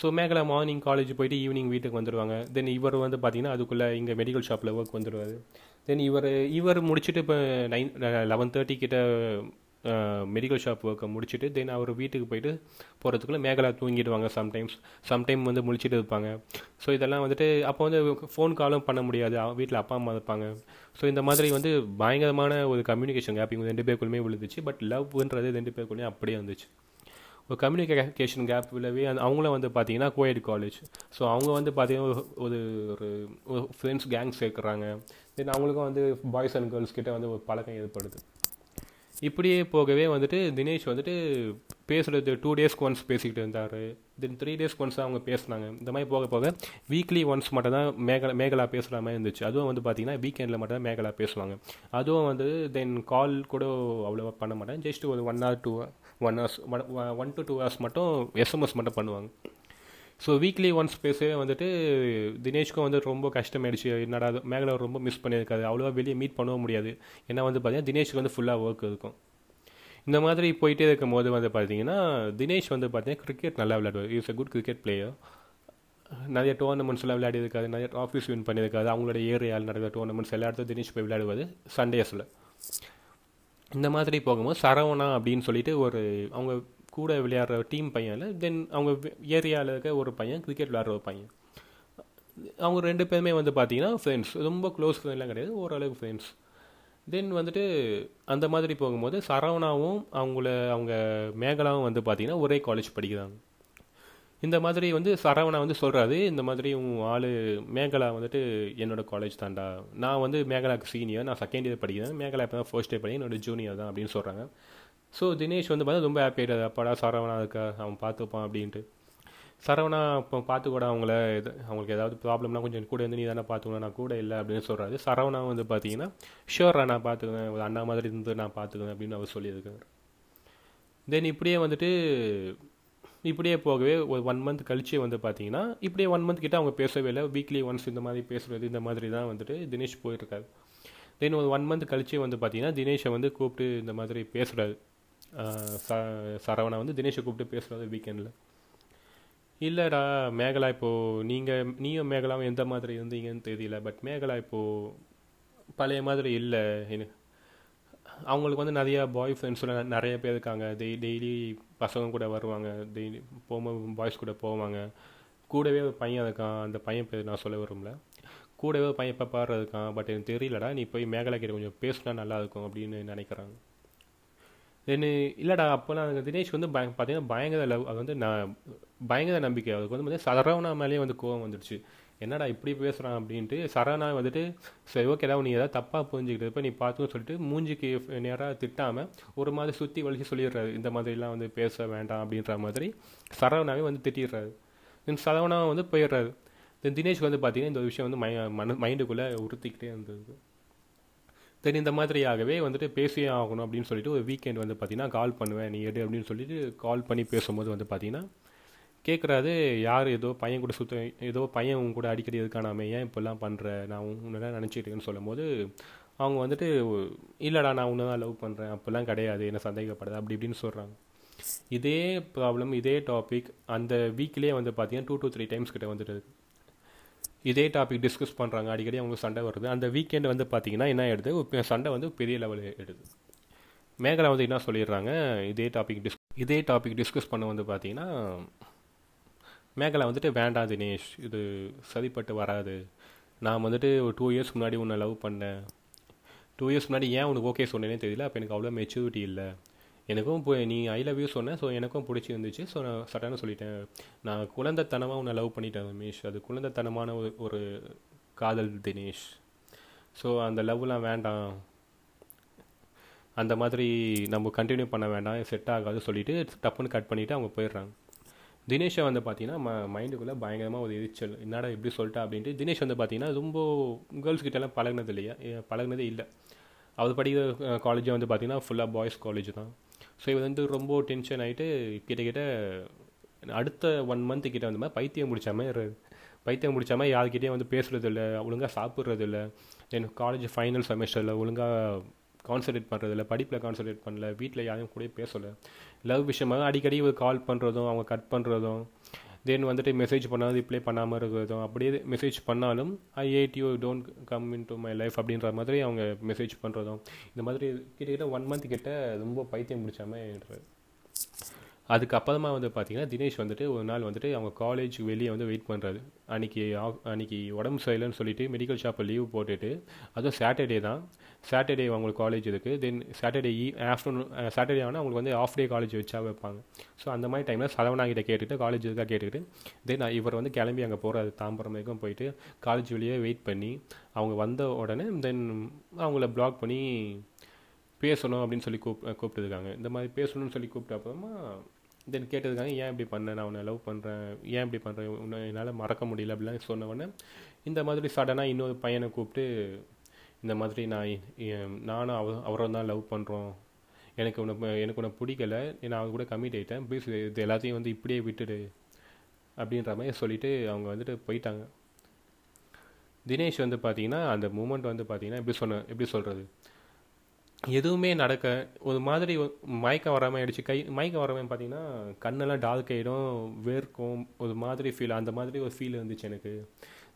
ஸோ மேகலா மார்னிங் காலேஜ் போயிட்டு ஈவினிங் வீட்டுக்கு வந்துடுவாங்க தென் இவர் வந்து பார்த்தீங்கன்னா அதுக்குள்ளே இங்கே மெடிக்கல் ஷாப்பில் ஒர்க் வந்துடுவார் தென் இவர் இவர் முடிச்சுட்டு இப்போ நைன் லெவன் தேர்ட்டி கிட்ட மெடிக்கல் ஷாப் ஒர்க்கை முடிச்சுட்டு தென் அவர் வீட்டுக்கு போயிட்டு போகிறதுக்குள்ளே மேகலா தூங்கிடுவாங்க சம்டைம்ஸ் சம்டைம் வந்து முழிச்சிட்டு இருப்பாங்க. ஸோ இதெல்லாம் வந்துட்டு அப்போ வந்து ஃபோன் காலும் பண்ண முடியாது. வீட்டில் அப்பா அம்மா இருப்பாங்க. ஸோ இந்த மாதிரி வந்து பயங்கரமான ஒரு கம்யூனிகேஷன் கேப் இவங்க ரெண்டு பேருக்குள்ளேயுமே விழுந்துச்சு. பட் லவ்ன்றது ரெண்டு பேருக்குள்ளேயும் அப்படியே வந்துச்சு. ஒரு கம்யூனிகேஷன் கேப் விழவே அந்த அவங்களும் வந்து பார்த்தீங்கன்னா கோயட் காலேஜ் ஸோ அவங்க வந்து பார்த்தீங்கன்னா ஒரு ஒரு ஃப்ரெண்ட்ஸ் கேங் சேர்க்குறாங்க. தென் அவங்களுக்கும் வந்து பாய்ஸ் அண்ட் கேர்ள்ஸ் கிட்டே வந்து ஒரு பழக்கம் ஏற்படுது. இப்படியே போகவே வந்துட்டு தினேஷ் வந்துட்டு பேசுகிறது டூ டேஸ்க்கு ஒன்ஸ் பேசிக்கிட்டு இருந்தார். தென் த்ரீ டேஸ்க்கு ஒன்ஸ் அவங்க பேசினாங்க. இந்த மாதிரி போக போக வீக்லி ஒன்ஸ் மட்டும் தான் மேகலா மேகலா பேசுகிற மாதிரி இருந்துச்சு. அதுவும் வந்து பார்த்திங்கன்னா வீக்கெண்டில் மட்டும் தான் மேகலா பேசுவாங்க. அதுவும் வந்து தென் கால் கூட அவ்வளோவா பண்ண மாட்டேன் ஜஸ்ட் ஒரு one or two one hours one to two hours மட்டும் எஸ்எம்எஸ் மட்டும் பண்ணுவாங்க. ஸோ வீக்லி ஒன்ஸ் பேசவே வந்துட்டு தினேஷ்க்கும் வந்து ரொம்ப கஷ்டமாயிடுச்சு. என்னடா மேகலை ரொம்ப மிஸ் பண்ணியிருக்காது அவ்வளோவா வெளியே மீட் பண்ணவும் முடியாது. ஏன்னா வந்து பார்த்தீங்கன்னா தினேஷ்க்கு வந்து ஃபுல்லாக ஒர்க் இருக்கும். இந்த மாதிரி போயிட்டே இருக்கும் போது வந்து பார்த்தீங்கன்னா தினேஷ் வந்து பார்த்தீங்கன்னா கிரிக்கெட் நல்லா விளையாடுவார். Is a good cricket player நிறைய டோர்னமெண்ட்ஸ்லாம் விளையாடிருக்காது நிறைய ட்ராஃபிஸ் வின் பண்ணியிருக்காது அவங்களோட ஏரியாவில் நடக்கிற டோர்னமெண்ட்ஸ் எல்லா இடத்துல தினேஷ் போய் விளையாடுவது சண்டேஸில் இந்த மாதிரி போகும்போது சரவணா அப்படின்னு சொல்லிட்டு ஒரு அவங்க கூட விளையாடுற டீம் பையனில் தென் அவங்க ஏரியாவில் இருக்க ஒரு பையன் கிரிக்கெட் விளையாடுற ஒரு பையன். அவங்க ரெண்டு பேருமே வந்து பார்த்தீங்கன்னா ஃப்ரெண்ட்ஸ் ரொம்ப க்ளோஸ் ஃப்ரெண்ட்லாம் கிடையாது ஓரளவுக்கு ஃப்ரெண்ட்ஸ் தென் வந்துட்டு அந்த மாதிரி போகும்போது சரவணாவும் அவங்கள அவங்க மேகலாவும் வந்து பார்த்தீங்கன்னா ஒரே காலேஜ் படிக்கிறாங்க. இந்த மாதிரி வந்து சரவணா வந்து சொல்கிறாரு இந்த மாதிரி உன் ஆள் மேகலா வந்துட்டு என்னோட காலேஜ் தான்டா. நான் வந்து மேகலாக்கு சீனியர் நான் செகண்ட் இயர் படிக்கிறேன். மேகலா இப்போ தான் ஃபர்ஸ்ட் இயர் படிக்கிறேன் என்னோடய ஜூனியர் தான் அப்படின்னு சொல்கிறாங்க ஸோ தினேஷ் வந்து பார்த்தா ரொம்ப ஹாப்பி ஆகிடாது அப்பாடா சரவணா இருக்கா? அவன் பார்த்துப்பான் அப்படின்ட்டு. சரவணா இப்போ பார்த்துக்கூட அவங்கள. இது அவங்களுக்கு ஏதாவது ப்ராப்ளம்னா கொஞ்சம் கூட இருந்து நீ தானே பார்த்துக்கணும். நான் கூட இல்லை அப்படின்னு சொல்கிறாரு சரவணா வந்து பார்த்தீங்கன்னா ஷியோரா நான் பார்த்துக்குவேன் ஒரு அண்ணா மாதிரி இருந்து நான் பார்த்துக்குவேன் அப்படின்னு அவர் சொல்லியிருக்காரு. தென் இப்படியே வந்துட்டு இப்படியே போகவே ஒரு ஒன் மந்த் கழிச்சு வந்து பார்த்தீங்கன்னா இப்படியே ஒன் மந்த் கிட்ட அவங்க பேசவே இல்லை. வீக்லி ஒன்ஸ் இந்த மாதிரி பேசுகிறது இந்த மாதிரி தான் வந்துட்டு தினேஷ் போயிருக்காரு தென் ஒரு ஒன் மந்த் கழிச்சு வந்து பார்த்தீங்கன்னா தினேஷை வந்து கூப்பிட்டு இந்த மாதிரி பேசுகிறாரு ச சரவணா வந்து தினேஷை கூப்பிட்டு பேசுகிறது வீக்கெண்டில் இல்லைடா மேகலா இப்போது நீங்கள் நீயும் மேகலாவும் எந்த மாதிரி இருந்தீங்கன்னு தெரியல பட் மேகலா இப்போது பழைய மாதிரி இல்லை. அவங்களுக்கு வந்து நிறையா பாய் ஃப்ரெண்ட்ஸ்லாம் நிறைய பேர் இருக்காங்க. டெய் டெய்லி பசங்க கூட வருவாங்க டெய்லி போகும்போது பாய்ஸ் கூட போவாங்க. கூடவே ஒரு பையன் இருக்கான் அந்த பையன் பேர் நான் சொல்ல வரும்ல கூடவே ஒரு பையன் இப்போ பாடுறதுக்கான் பட் எனக்கு தெரியலடா நீ போய் மேகலா கிட்ட கொஞ்சம் பேசினா நல்லாயிருக்கும் அப்படின்னு நினைக்கிறாங்க. தென் இல்லைடா அப்போலாம் தினேஷ் வந்து பய பார்த்தீங்கன்னா பயங்கர லவ் அது வந்து நான் பயங்கர நம்பிக்கை. அதுக்கு வந்து பார்த்தீங்கன்னா சரவணா மேலேயே வந்து கோவம் வந்துடுச்சு என்னடா இப்படி பேசுகிறான் அப்படின்ட்டு சரவணா வந்துட்டு சரி ஓகே ஏதாவது நீ ஏதாவது தப்பாக புரிஞ்சுக்கிட்டு இப்போ நீ பார்த்துன்னு சொல்லிட்டு மூஞ்சிக்கு நேராக திட்டாமல் ஒரு மாதிரி சுற்றி வலிச்சு சொல்லிடுறாரு. இந்த மாதிரிலாம் வந்து பேச வேண்டாம் அப்படின்ற மாதிரி சரவணாவே வந்து திட்டிடுறாரு. தென் சரவணா வந்து போயிடுறாரு. தென் தினேஷ் வந்து பார்த்தீங்கன்னா இந்த விஷயம் வந்து மை மன மைண்டுக்குள்ளே உறுத்திக்கிட்டே இருந்தது. தென் இந்த மாதிரியாகவே வந்துட்டு பேசியே ஆகணும் அப்படின்னு சொல்லிட்டு ஒரு வீக்கெண்ட் வந்து பார்த்தீங்கன்னா கால் பண்ணுவேன் நீ எடு அப்படின்னு சொல்லிட்டு கால் பண்ணி பேசும்போது வந்து பார்த்தீங்கன்னா கேட்குறாரு யார் ஏதோ பையன் கூட சுத்த ஏதோ பையன் உங்க கூட அடிக்கடி இருக்கானாமே ஏன் இப்படிலாம் பண்ணுற நான் உன்னதான் நினச்சிட்டுன்னு சொல்லும்போது அவங்க வந்துட்டு இல்லைடா நான் உன்னை தான் லவ் பண்ணுறேன் அப்போல்லாம் கிடையாது. என்ன சந்தேகப்படுது. அப்படி இப்படின்னு சொல்கிறாங்க இதே ப்ராப்ளம் இதே டாபிக் அந்த வீக்லேயே வந்து பார்த்தீங்கன்னா டூ டூ த்ரீ டைம்ஸ் கிட்ட வந்துட்டு இதே டாபிக் டிஸ்கஸ் பண்ணுறாங்க அடிக்கடி அவங்களுக்கு சண்டை வருது. அந்த வீக்கெண்ட் வந்து பார்த்தீங்கன்னா என்ன எடுது சண்டை வந்து பெரிய லெவலில் எடுது மேகலா வந்து என்ன சொல்லிடுறாங்க? இதே டாபிக் டிஸ் இதே டாபிக் டிஸ்கஸ் பண்ண வந்து பார்த்தீங்கன்னா மேகலா வந்துட்டு வேண்டாம் தினேஷ். இது சரிப்பட்டு வராது. நான் வந்துட்டு ஒரு டூ இயர்ஸ் முன்னாடி உன்னை லவ் பண்ணேன். டூ இயர்ஸ் முன்னாடி ஏன் உனக்கு ஓகே சொன்னேனே தெரியல. அப்போ எனக்கு அவ்வளோ மெச்சூரிட்டி இல்லை. எனக்கும் இப்போ நீ ஐ லவ் யூ சொன்னேன் ஸோ எனக்கும் பிடிச்சிருந்துச்சு. ஸோ நான் சட்டன்னு சொல்லிட்டேன். நான் குழந்தைத்தனமாக உன்னை லவ் பண்ணிட்டேன் ரமேஷ். அது குழந்தைத்தனமான ஒரு ஒரு காதல் தினேஷ். ஸோ அந்த லவ்லாம் வேண்டாம். அந்த மாதிரி நம்ம கண்டினியூ பண்ண வேண்டாம். செட் ஆகாது சொல்லிவிட்டு டப்புன்னு கட் பண்ணிவிட்டு அவங்க போயிடுறாங்க. தினேஷை வந்து பார்த்தீங்கன்னா ம மைண்டுக்குள்ளே பயங்கரமாக ஒரு எரிச்சல். என்னடா இப்படி சொல்லிட்டா? அப்படின்ட்டு தினேஷ் வந்து பார்த்தீங்கன்னா ரொம்ப கேர்ள்ஸ் கிட்டலாம் பழகினது இல்லையா? ஏ- இல்லை. அவர் படிக்கிற காலேஜே வந்து பார்த்தீங்கன்னா ஃபுல்லாக பாய்ஸ் காலேஜ் தான். ஸோ இவர் வந்து ரொம்ப டென்ஷன் ஆகிட்டு கிட்டக்கிட்ட அடுத்த ஒன் மந்த் கிட்டே வந்து மாதிரி பைத்தியம் முடிச்ச பைத்தியம் முடிச்ச மாதிரி வந்து பேசுகிறது இல்லை ஒழுங்காக சாப்பிட்றது இல்லை தென் காலேஜ் ஃபைனல் செமஸ்டரில் ஒழுங்காக கான்சன்ட்ரேட் பண்ணுறதில்ல படிப்பில் கான்சன்ட்ரேட் பண்ணல வீட்டில் யாரும் கூட பேசலை. லவ் விஷயமாக அடிக்கடி ஒரு கால் பண்ணுறதும் அவங்க கட் பண்ணுறதும் தென் வந்துட்டு மெசேஜ் பண்ணாலும் ரிப்ளை பண்ணாமல் இருக்கிறதும். அப்படியே மெசேஜ் பண்ணாலும் I hate you don't come into my life அப்படின்ற மாதிரி அவங்க மெசேஜ் பண்ணுறதும் இந்த மாதிரி கிட்டத்தட்ட ஒன் மந்த் கிட்ட ரொம்ப பைத்தியம் பிடிச்சாமல் அதுக்கப்புறமா வந்து பார்த்திங்கன்னா தினேஷ் வந்துட்டு ஒரு நாள் வந்துட்டு அவங்க காலேஜ் வெளியே வந்து வெயிட் பண்ணுறாரு அன்னைக்கு ஆஃப் அன்னைக்கு உடம்பு சரியில்லைன்னு சொல்லிட்டு மெடிக்கல் ஷாப்பில் லீவ் போட்டுட்டு அதுவும் சாட்டர்டே தான். சாட்டர்டே அவங்களுக்கு காலேஜ் இருக்குது தென் சாட்டர்டே ஈ ஆஃப்டர்நூன் சாட்டர்டே ஆனால் அவங்களுக்கு வந்து ஆஃப் டே காலேஜ் வச்சா வைப்பாங்க. ஸோ அந்த மாதிரி டைமில் சரவணாகிட்ட கேட்டுட்டு காலேஜ் இருக்கா கேட்டுக்கிட்டு தென் இவர் வந்து கிளம்பி அங்கே போகிறாரு தாம்பரம் வரைக்கும் போயிட்டு காலேஜ் வெளியே வெயிட் பண்ணி அவங்க வந்த உடனே தென் அவங்கள பிளாக் பண்ணி பேசணும் அப்படின்னு சொல்லி கூப் கூப்பிட்டுருக்காங்க. இந்த மாதிரி பேசணும்னு சொல்லி கூப்பிட்ட அப்புறமா தென் கேட்டதுக்காக ஏன் இப்படி பண்ண? நான் உன்னை லவ் பண்ணுறேன் ஏன் இப்படி பண்ணுறேன் உன்னை என்னால் மறக்க முடியல. அப்படிலாம் சொன்ன உடனே இந்த மாதிரி சடனாக இன்னொரு பையனை கூப்பிட்டு இந்த மாதிரி நான் நானும் அவ அவரை தான் லவ் பண்ணுறோம் எனக்கு உன்னை எனக்கு உன்னை பிடிக்கல. நான் அவங்க கூட கம்மிட் ஆகிட்டேன் ப்ளீஸ் இது எல்லாத்தையும் வந்து இப்படியே விட்டுடு. அப்படின்ற மாதிரி சொல்லிவிட்டு அவங்க வந்துட்டு போயிட்டாங்க. தினேஷ் வந்து பார்த்தீங்கன்னா அந்த மூமெண்ட் வந்து பார்த்தீங்கன்னா எப்படி சொன்ன எப்படி சொல்கிறது எதுவுமே நடக்க ஒரு மாதிரி மயக்கம் வராமல் ஆயிடுச்சு. கை மயக்கம் வராமல் பார்த்தீங்கன்னா கண்ணெல்லாம் டார்க் ஆகிடும் வேர்க்கும் ஒரு மாதிரி ஃபீல் அந்த மாதிரி ஒரு ஃபீல் இருந்துச்சு எனக்கு.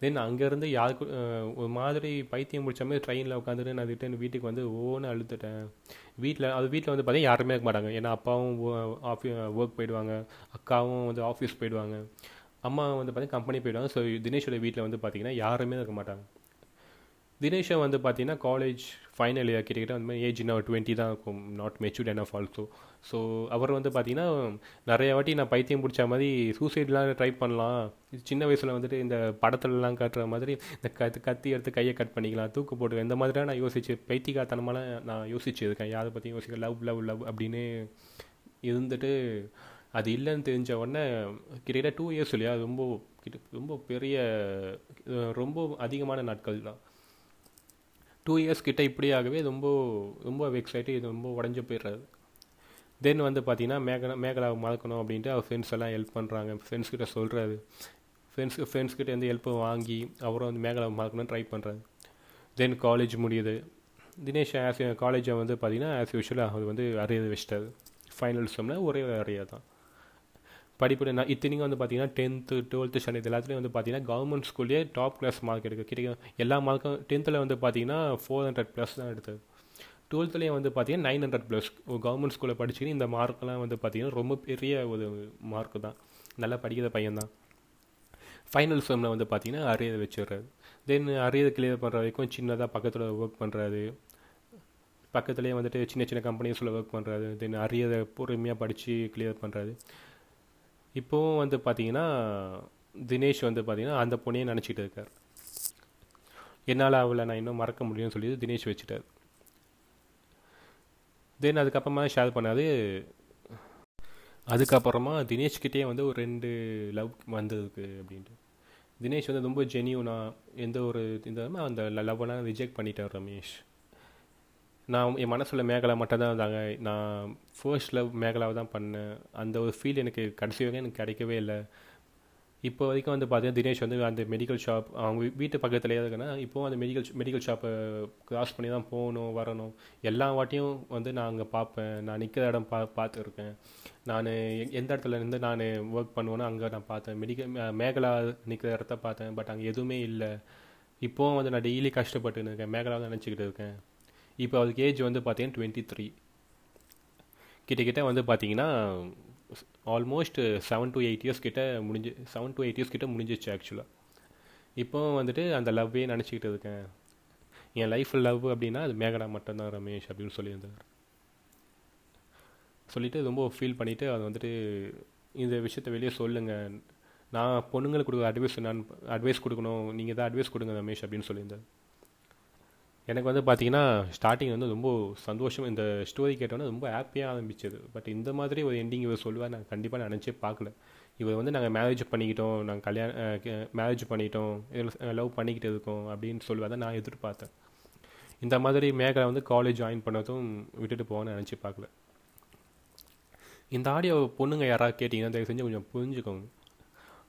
தென் அங்கேருந்து யாருக்கு ஒரு மாதிரி பைத்தியம் முடிச்ச மாதிரி ட்ரெயினில் உட்காந்துட்டு நான் ரிட்டன் வீட்டுக்கு வந்து ஓன்னு அழுத்துட்டேன் வீட்டில் அது வீட்டில் வந்து பார்த்தீங்கன்னா யாருமே இருக்க மாட்டாங்க. ஏன்னா அப்பாவும் ஆஃபீ ஒர்க் போயிடுவாங்க. அக்காவும் வந்து ஆஃபீஸ் போயிடுவாங்க. அம்மா வந்து பார்த்தீங்கன்னா கம்பெனி போயிடுவாங்க. ஸோ தினேஷோட வீட்டில் வந்து பார்த்தீங்கன்னா யாருமே இருக்க மாட்டாங்க. தினேஷை வந்து பார்த்தீங்கன்னா காலேஜ் ஃபைனல் இயர் கிட்டக்கிட்ட வந்து ஏஜ் இன்னும் டுவெண்ட்டி தான் இருக்கும். Not matured enough also so அவர் வந்து பார்த்தீங்கன்னா நிறைய வாட்டி நான் பைத்தியம் பிடிச்ச மாதிரி சூசைட்லாம் ட்ரை பண்ணலாம். இது சின்ன வயசில் வந்துட்டு இந்த படத்துலலாம் காட்டுற மாதிரி இந்த கத்து கத்தி எடுத்து கையை கட் பண்ணிக்கலாம் தூக்கு போட்டு இந்த மாதிரிலாம் நான் யோசிச்சு பைத்தியக்காரத்தனமான நான் யோசிச்சிருக்கேன் யாரை பற்றியும் யோசிக்க? லவ் லவ் லவ் அப்படின்னு இருந்துட்டு அது இல்லைன்னு தெரிஞ்ச உடனே கிட்டத்தட்ட டூ இயர்ஸ் இல்லையா? அது ரொம்ப கிட்ட ரொம்ப பெரிய ரொம்ப அதிகமான நாட்கள் தான் டூ இயர்ஸ் கிட்ட இப்படியாகவே ரொம்ப ரொம்ப வெக்ஸ் ஆகிட்டு இது ரொம்ப உடஞ்சி போயிடுறாரு. தென் வந்து பார்த்தீங்கன்னா மேகலா மேகலாவை மறக்கணும் அப்படின்ட்டு அவர் ஃப்ரெண்ட்ஸ் எல்லாம் ஹெல்ப் பண்ணுறாங்க ஃப்ரெண்ட்ஸ் கிட்ட சொல்கிறாரு ஃப்ரெண்ட்ஸ் ஃப்ரெண்ட்ஸ் கிட்ட இருந்து ஹெல்ப்பை வாங்கி அவரும் வந்து மேகலாவை மறக்கணும்னு ட்ரை பண்ணுறாரு தென் காலேஜ் முடியுது. தினேஷ் ஆஸ் காலேஜை வந்து பார்த்தீங்கன்னா ஆஸ் யூஷுவல் அவர் வந்து அரியர் வச்சிட்டாரு. ஃபைனல் செம்னா ஒரே அறியாதான் தான். படிப்பு நான் இத்தனைக்கும் வந்து பார்த்தீங்கன்னா டென்த்து டுவெல்த்து ஸ்டாண்டர்ட் எல்லாத்துலேயும் வந்து பார்த்தீங்கன்னா கவர்மெண்ட் ஸ்கூல்லேயே டாப் கிளாஸ் மார்க் எடுக்க கிடைக்கும். எல்லா மார்க்கும் டென்த்தில் வந்து பார்த்தீங்கன்னா ஃபோர் ஹண்ட்ரட் ப்ளஸ் தான் எடுத்தது. டுவெல்த்துலேயும் வந்து பார்த்தீங்கன்னா நைன் ஹண்ட்ரட் ப்ளஸ் கவர்மெண்ட் ஸ்கூலில் படிச்சுட்டு இந்த மார்க்கெலாம் வந்து பார்த்தீங்கன்னா ரொம்ப பெரிய ஒரு மார்க்கு தான். நல்லா படிக்கிற பையன் தான். ஃபைனல் செம்மில் வந்து பார்த்தீங்கன்னா அரியதை வச்சிடுறாரு. தென் அரியதை கிளியர் பண்ணுற வரைக்கும் சின்னதாக பக்கத்தில் ஒர்க் பண்ணுறாரு பக்கத்துலேயே வந்துட்டு சின்ன சின்ன கம்பெனிஸில் ஒர்க் பண்ணுறாரு தென் அரியதை பொறுமையாக படித்து கிளியர் பண்ணுறாரு இப்போவும் வந்து பார்த்தீங்கன்னா தினேஷ் வந்து பார்த்தீங்கன்னா அந்த பொண்ணையே நினச்சிட்டு இருக்கார். என்னால் அவளை நான் இன்னும் மறக்க முடியும்னு சொல்லி தினேஷ் வச்சுட்டார். தென் அதுக்கப்புறமா ஷேர் பண்ணாது அதுக்கப்புறமா தினேஷ்கிட்டே வந்து ஒரு ரெண்டு லவ் வந்ததுக்கு அப்படின்ட்டு. தினேஷ் வந்து ரொம்ப ஜெனியூனா எந்த ஒரு இந்த அந்த லவ்வெல்லாம் ரிஜெக்ட் பண்ணிட்டார் ரமேஷ். நான் என் மனசில் மேகலா மட்டும் தான் இருந்தாங்க. நான் ஃபர்ஸ்ட் லவ் மேகலாவை தான் பண்ணேன். அந்த ஒரு ஃபீல் எனக்கு கடைசி வரைக்கும் எனக்கு கிடைக்கவே இல்லை. இப்போ வரைக்கும் வந்து பார்த்தீங்கன்னா தினேஷ் வந்து அந்த மெடிக்கல் ஷாப் அவங்க வீட்டு பக்கத்துலேயே இருக்குன்னா இப்போவும் அந்த மெடிக்கல் மெடிக்கல் ஷாப்பை க்ராஸ் பண்ணி தான் போகணும் வரணும். எல்லா வாட்டியும் வந்து நான் அங்கே பார்ப்பேன். நான் நிற்கிற இடம் பா பார்த்துருக்கேன். நான் எந்த இடத்துல இருந்து நான் ஒர்க் பண்ணுவேனோ அங்கே நான் பார்த்தேன். மெடிக்கல் மேகலா நிற்கிற இடத்த பார்த்தேன். பட் அங்கே எதுவுமே இல்லை. இப்போவும் வந்து நான் டெய்லி கஷ்டப்பட்டு இருக்கேன். மேகலாவை நினச்சிக்கிட்டு இருக்கேன். இப்போ அதுக்கு ஏஜ் வந்து பார்த்தீங்கன்னா டுவெண்ட்டி த்ரீ கிட்டக்கிட்ட வந்து பார்த்தீங்கன்னா almost seven to eight years கிட்ட முடிஞ்சு செவன் டு எயிட் இயர்ஸ் கிட்ட முடிஞ்சிச்சு ஆக்சுவலாக இப்போ வந்துட்டு அந்த லவ்வே நினச்சிக்கிட்டு இருக்கேன். என் லைஃப் லவ் அப்படின்னா அது மேகடா மட்டும்தான் ரமேஷ் அப்படின்னு சொல்லியிருந்தார். சொல்லிவிட்டு ரொம்ப ஃபீல் பண்ணிவிட்டு அது வந்துட்டு இந்த விஷயத்த வெளியே சொல்லுங்கள் நான் பொண்ணுங்களுக்கு கொடுக்குற அட்வைஸ் நான் அட்வைஸ் கொடுக்கணும். நீங்கள் தான் அட்வைஸ் கொடுங்க ரமேஷ் அப்படின்னு சொல்லியிருந்தேன் எனக்கு வந்து பார்த்தீங்கன்னா ஸ்டார்டிங் வந்து ரொம்ப சந்தோஷம். இந்த ஸ்டோரி கேட்டோன்னே ரொம்ப ஹாப்பியாக ஆரம்பிச்சது. பட் இந்த மாதிரி ஒரு எண்டிங் இவர் சொல்லுவார் நான் கண்டிப்பாக நினச்சே பார்க்கல. இவர் வந்து நாங்கள் மேரேஜ் பண்ணிக்கிட்டோம் நாங்கள் கல்யாணம் மேரேஜ் பண்ணிட்டோம் லவ் பண்ணிக்கிட்டு இருக்கோம் அப்படின்னு சொல்லுவார் நான் எதிர்பார்த்தேன். இந்த மாதிரி மேகலை வந்து காலேஜ் ஜாயின் பண்ணதும் விட்டுட்டு போகணும்னு நினச்சி பார்க்கல. இந்த ஆடியோ பொண்ணுங்க யாராவது கேட்டிங்கன்னா தயவு செஞ்சு கொஞ்சம் புரிஞ்சுக்கோங்க.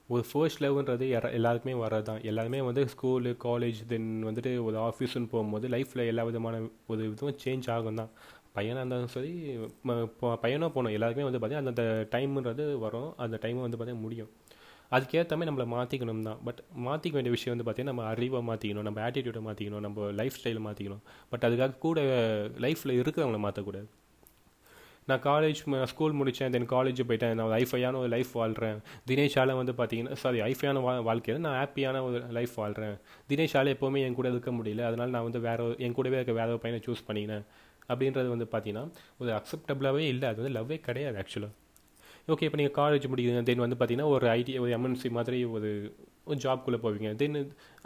ஒரு ஃபர்ஸ்ட் லவ்ன்றது யாரா எல்லாருக்குமே வர்றது தான் எல்லாருமே வந்து ஸ்கூலு காலேஜ் தென் வந்துட்டு ஒரு ஆஃபீஸுன்னு போகும்போது லைஃப்பில் எல்லா விதமான ஒரு இதுவும் சேஞ்ச் ஆகும் தான் பையனாக இருந்தாலும் சரி பையனோ போனோம் எல்லாருக்குமே வந்து பார்த்திங்கன்னா அந்த டைம்ன்றது வரும். அந்த டைம் வந்து பார்த்திங்கன்னா முடியும். அதுக்கேற்ற மாதிரி நம்மளை மாற்றிக்கணும் தான் பட் மாற்றிக்க வேண்டிய விஷயம் வந்து பார்த்தீங்கன்னா நம்ம அறிவை மாற்றிக்கணும் நம்ம ஆட்டிடியூடை மாற்றிக்கணும் நம்ம லைஃப் ஸ்டைலை மாற்றிக்கணும் பட் அதுக்காக கூட லைஃப்பில் இருக்கிறவங்கள மாற்றக்கூடாது நான் காலேஜ் ஸ்கூல் முடித்தேன் தென் காலேஜ் போயிட்டேன். நான் ஐஃபையான ஒரு லைஃப் வாழ்கிறேன் தினேஷால் வந்து பார்த்தீங்கன்னா சாரி ஐஃபையான வா வாழ்க்கையில் நான் ஹாப்பியான ஒரு லைஃப் வாழ்கிறேன் தினேஷால் எப்போவுமே என் கூட இருக்க முடியல. அதனால் நான் வந்து வேறு என் கூடவே இருக்க வேற ஒரு பையனை சூஸ் பண்ணினேன் அப்படின்றது வந்து பார்த்தீங்கன்னா ஒரு அக்செப்டபுளாகவே இல்லை. அது வந்து லவ்வே கிடையாது ஆக்சுவலாக ஓகே இப்போ நீங்கள் காலேஜ் முடிக்கிறீங்க தென் வந்து பார்த்தீங்கன்னா ஒரு ஐடி ஒரு எம்என்சி மாதிரி ஒரு ஒரு ஜாப்குள்ளே போவீங்க. தென்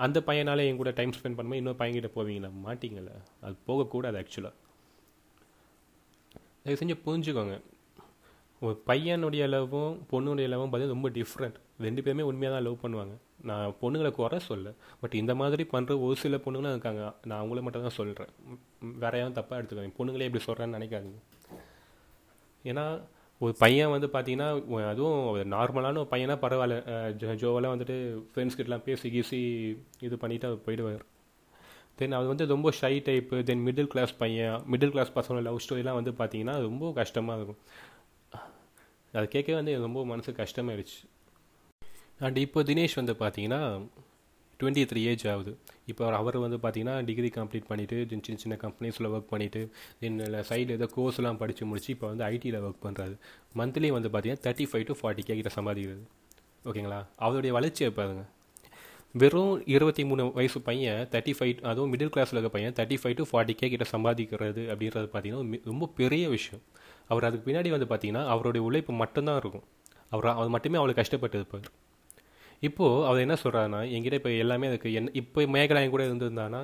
அந்த பையனால் என் கூட டைம் ஸ்பெண்ட் பண்ணும்போது இன்னொரு பையன்கிட்ட போவீங்களா? மாட்டிங்கல்ல அது போகக்கூடாது ஆக்சுவலாக தயவு செஞ்சு புரிஞ்சுக்கோங்க. ஒரு பையனுடைய லவ்வும் பொண்ணுடைய லவ்வும் பார்த்தீங்கன்னா ரொம்ப டிஃப்ரெண்ட் ரெண்டு பேருமே உண்மையாக தான் லவ் பண்ணுவாங்க. நான் பொண்ணுங்களை குறை சொல்ல பட் இந்த மாதிரி பண்ணுற ஒரு சில பொண்ணுங்களும் இருக்காங்க. நான் அவங்கள மட்டும் தான் சொல்கிறேன் வேற யாரும் தப்பாக எடுத்துக்கோங்க பொண்ணுங்களே எப்படி சொல்கிறேன்னு நினைக்காதீங்க. ஏன்னா ஒரு பையன் வந்து பார்த்தீங்கன்னா அதுவும் நார்மலான ஒரு பையனாக பரவாயில்ல. ஜோவெல்லாம் வந்துட்டு ஃப்ரெண்ட்ஸ் கிட்டலாம் பேசி கீசி இது பண்ணிவிட்டு அவர் போயிடுவார். தென் அது வந்து ரொம்ப shy type then middle class பையன் மிடில் கிளாஸ் பசங்களோட லவ் ஸ்டோரிலாம் வந்து பார்த்தீங்கன்னா ரொம்ப கஷ்டமாக இருக்கும். அது கேட்கவே வந்து ரொம்ப மனசு கஷ்டமாயிடுச்சு. அண்ட் இப்போ தினேஷ் வந்து பார்த்தீங்கன்னா டுவெண்ட்டி த்ரீ ஏஜ் ஆகுது. இப்போ அவர் வந்து பார்த்தீங்கன்னா டிகிரி கம்ப்ளீட் பண்ணிவிட்டு சின்ன சின்ன கம்பெனிஸில் ஒர்க் பண்ணிவிட்டு தென் சைடில் ஏதோ கோர்ஸ்லாம் படித்து முடிச்சு இப்போ வந்து ஐடியில் ஒர்க் பண்ணுறாரு மந்த்லி வந்து பார்த்தீங்கன்னா thirty five to forty K கிட்ட சம்பாதிக்கிறது. ஓகேங்களா அவருடைய வளர்ச்சியை பாருங்கள் வெறும் இருபத்தி மூணு வயசு பையன் தேர்ட்டி ஃபைவ் அதுவும் மிடில் கிளாஸில் இருக்க பையன் thirty five to forty K கிட்ட சம்பாதிக்கிறது அப்படின்றது பார்த்தீங்கன்னா ரொம்ப பெரிய விஷயம். அவர் அதுக்கு பின்னாடி வந்து பார்த்தீங்கன்னா அவருடைய உழைப்பு மட்டும்தான் இருக்கும். அவர் அவர் மட்டுமே அவளுக்கு கஷ்டப்பட்டு இருப்பார். இப்போது அவர் என்ன சொல்கிறாருன்னா என்கிட்ட இப்போ எல்லாமே அதுக்கு என்ன இப்போ மேகலா என் கூட இருந்திருந்தானா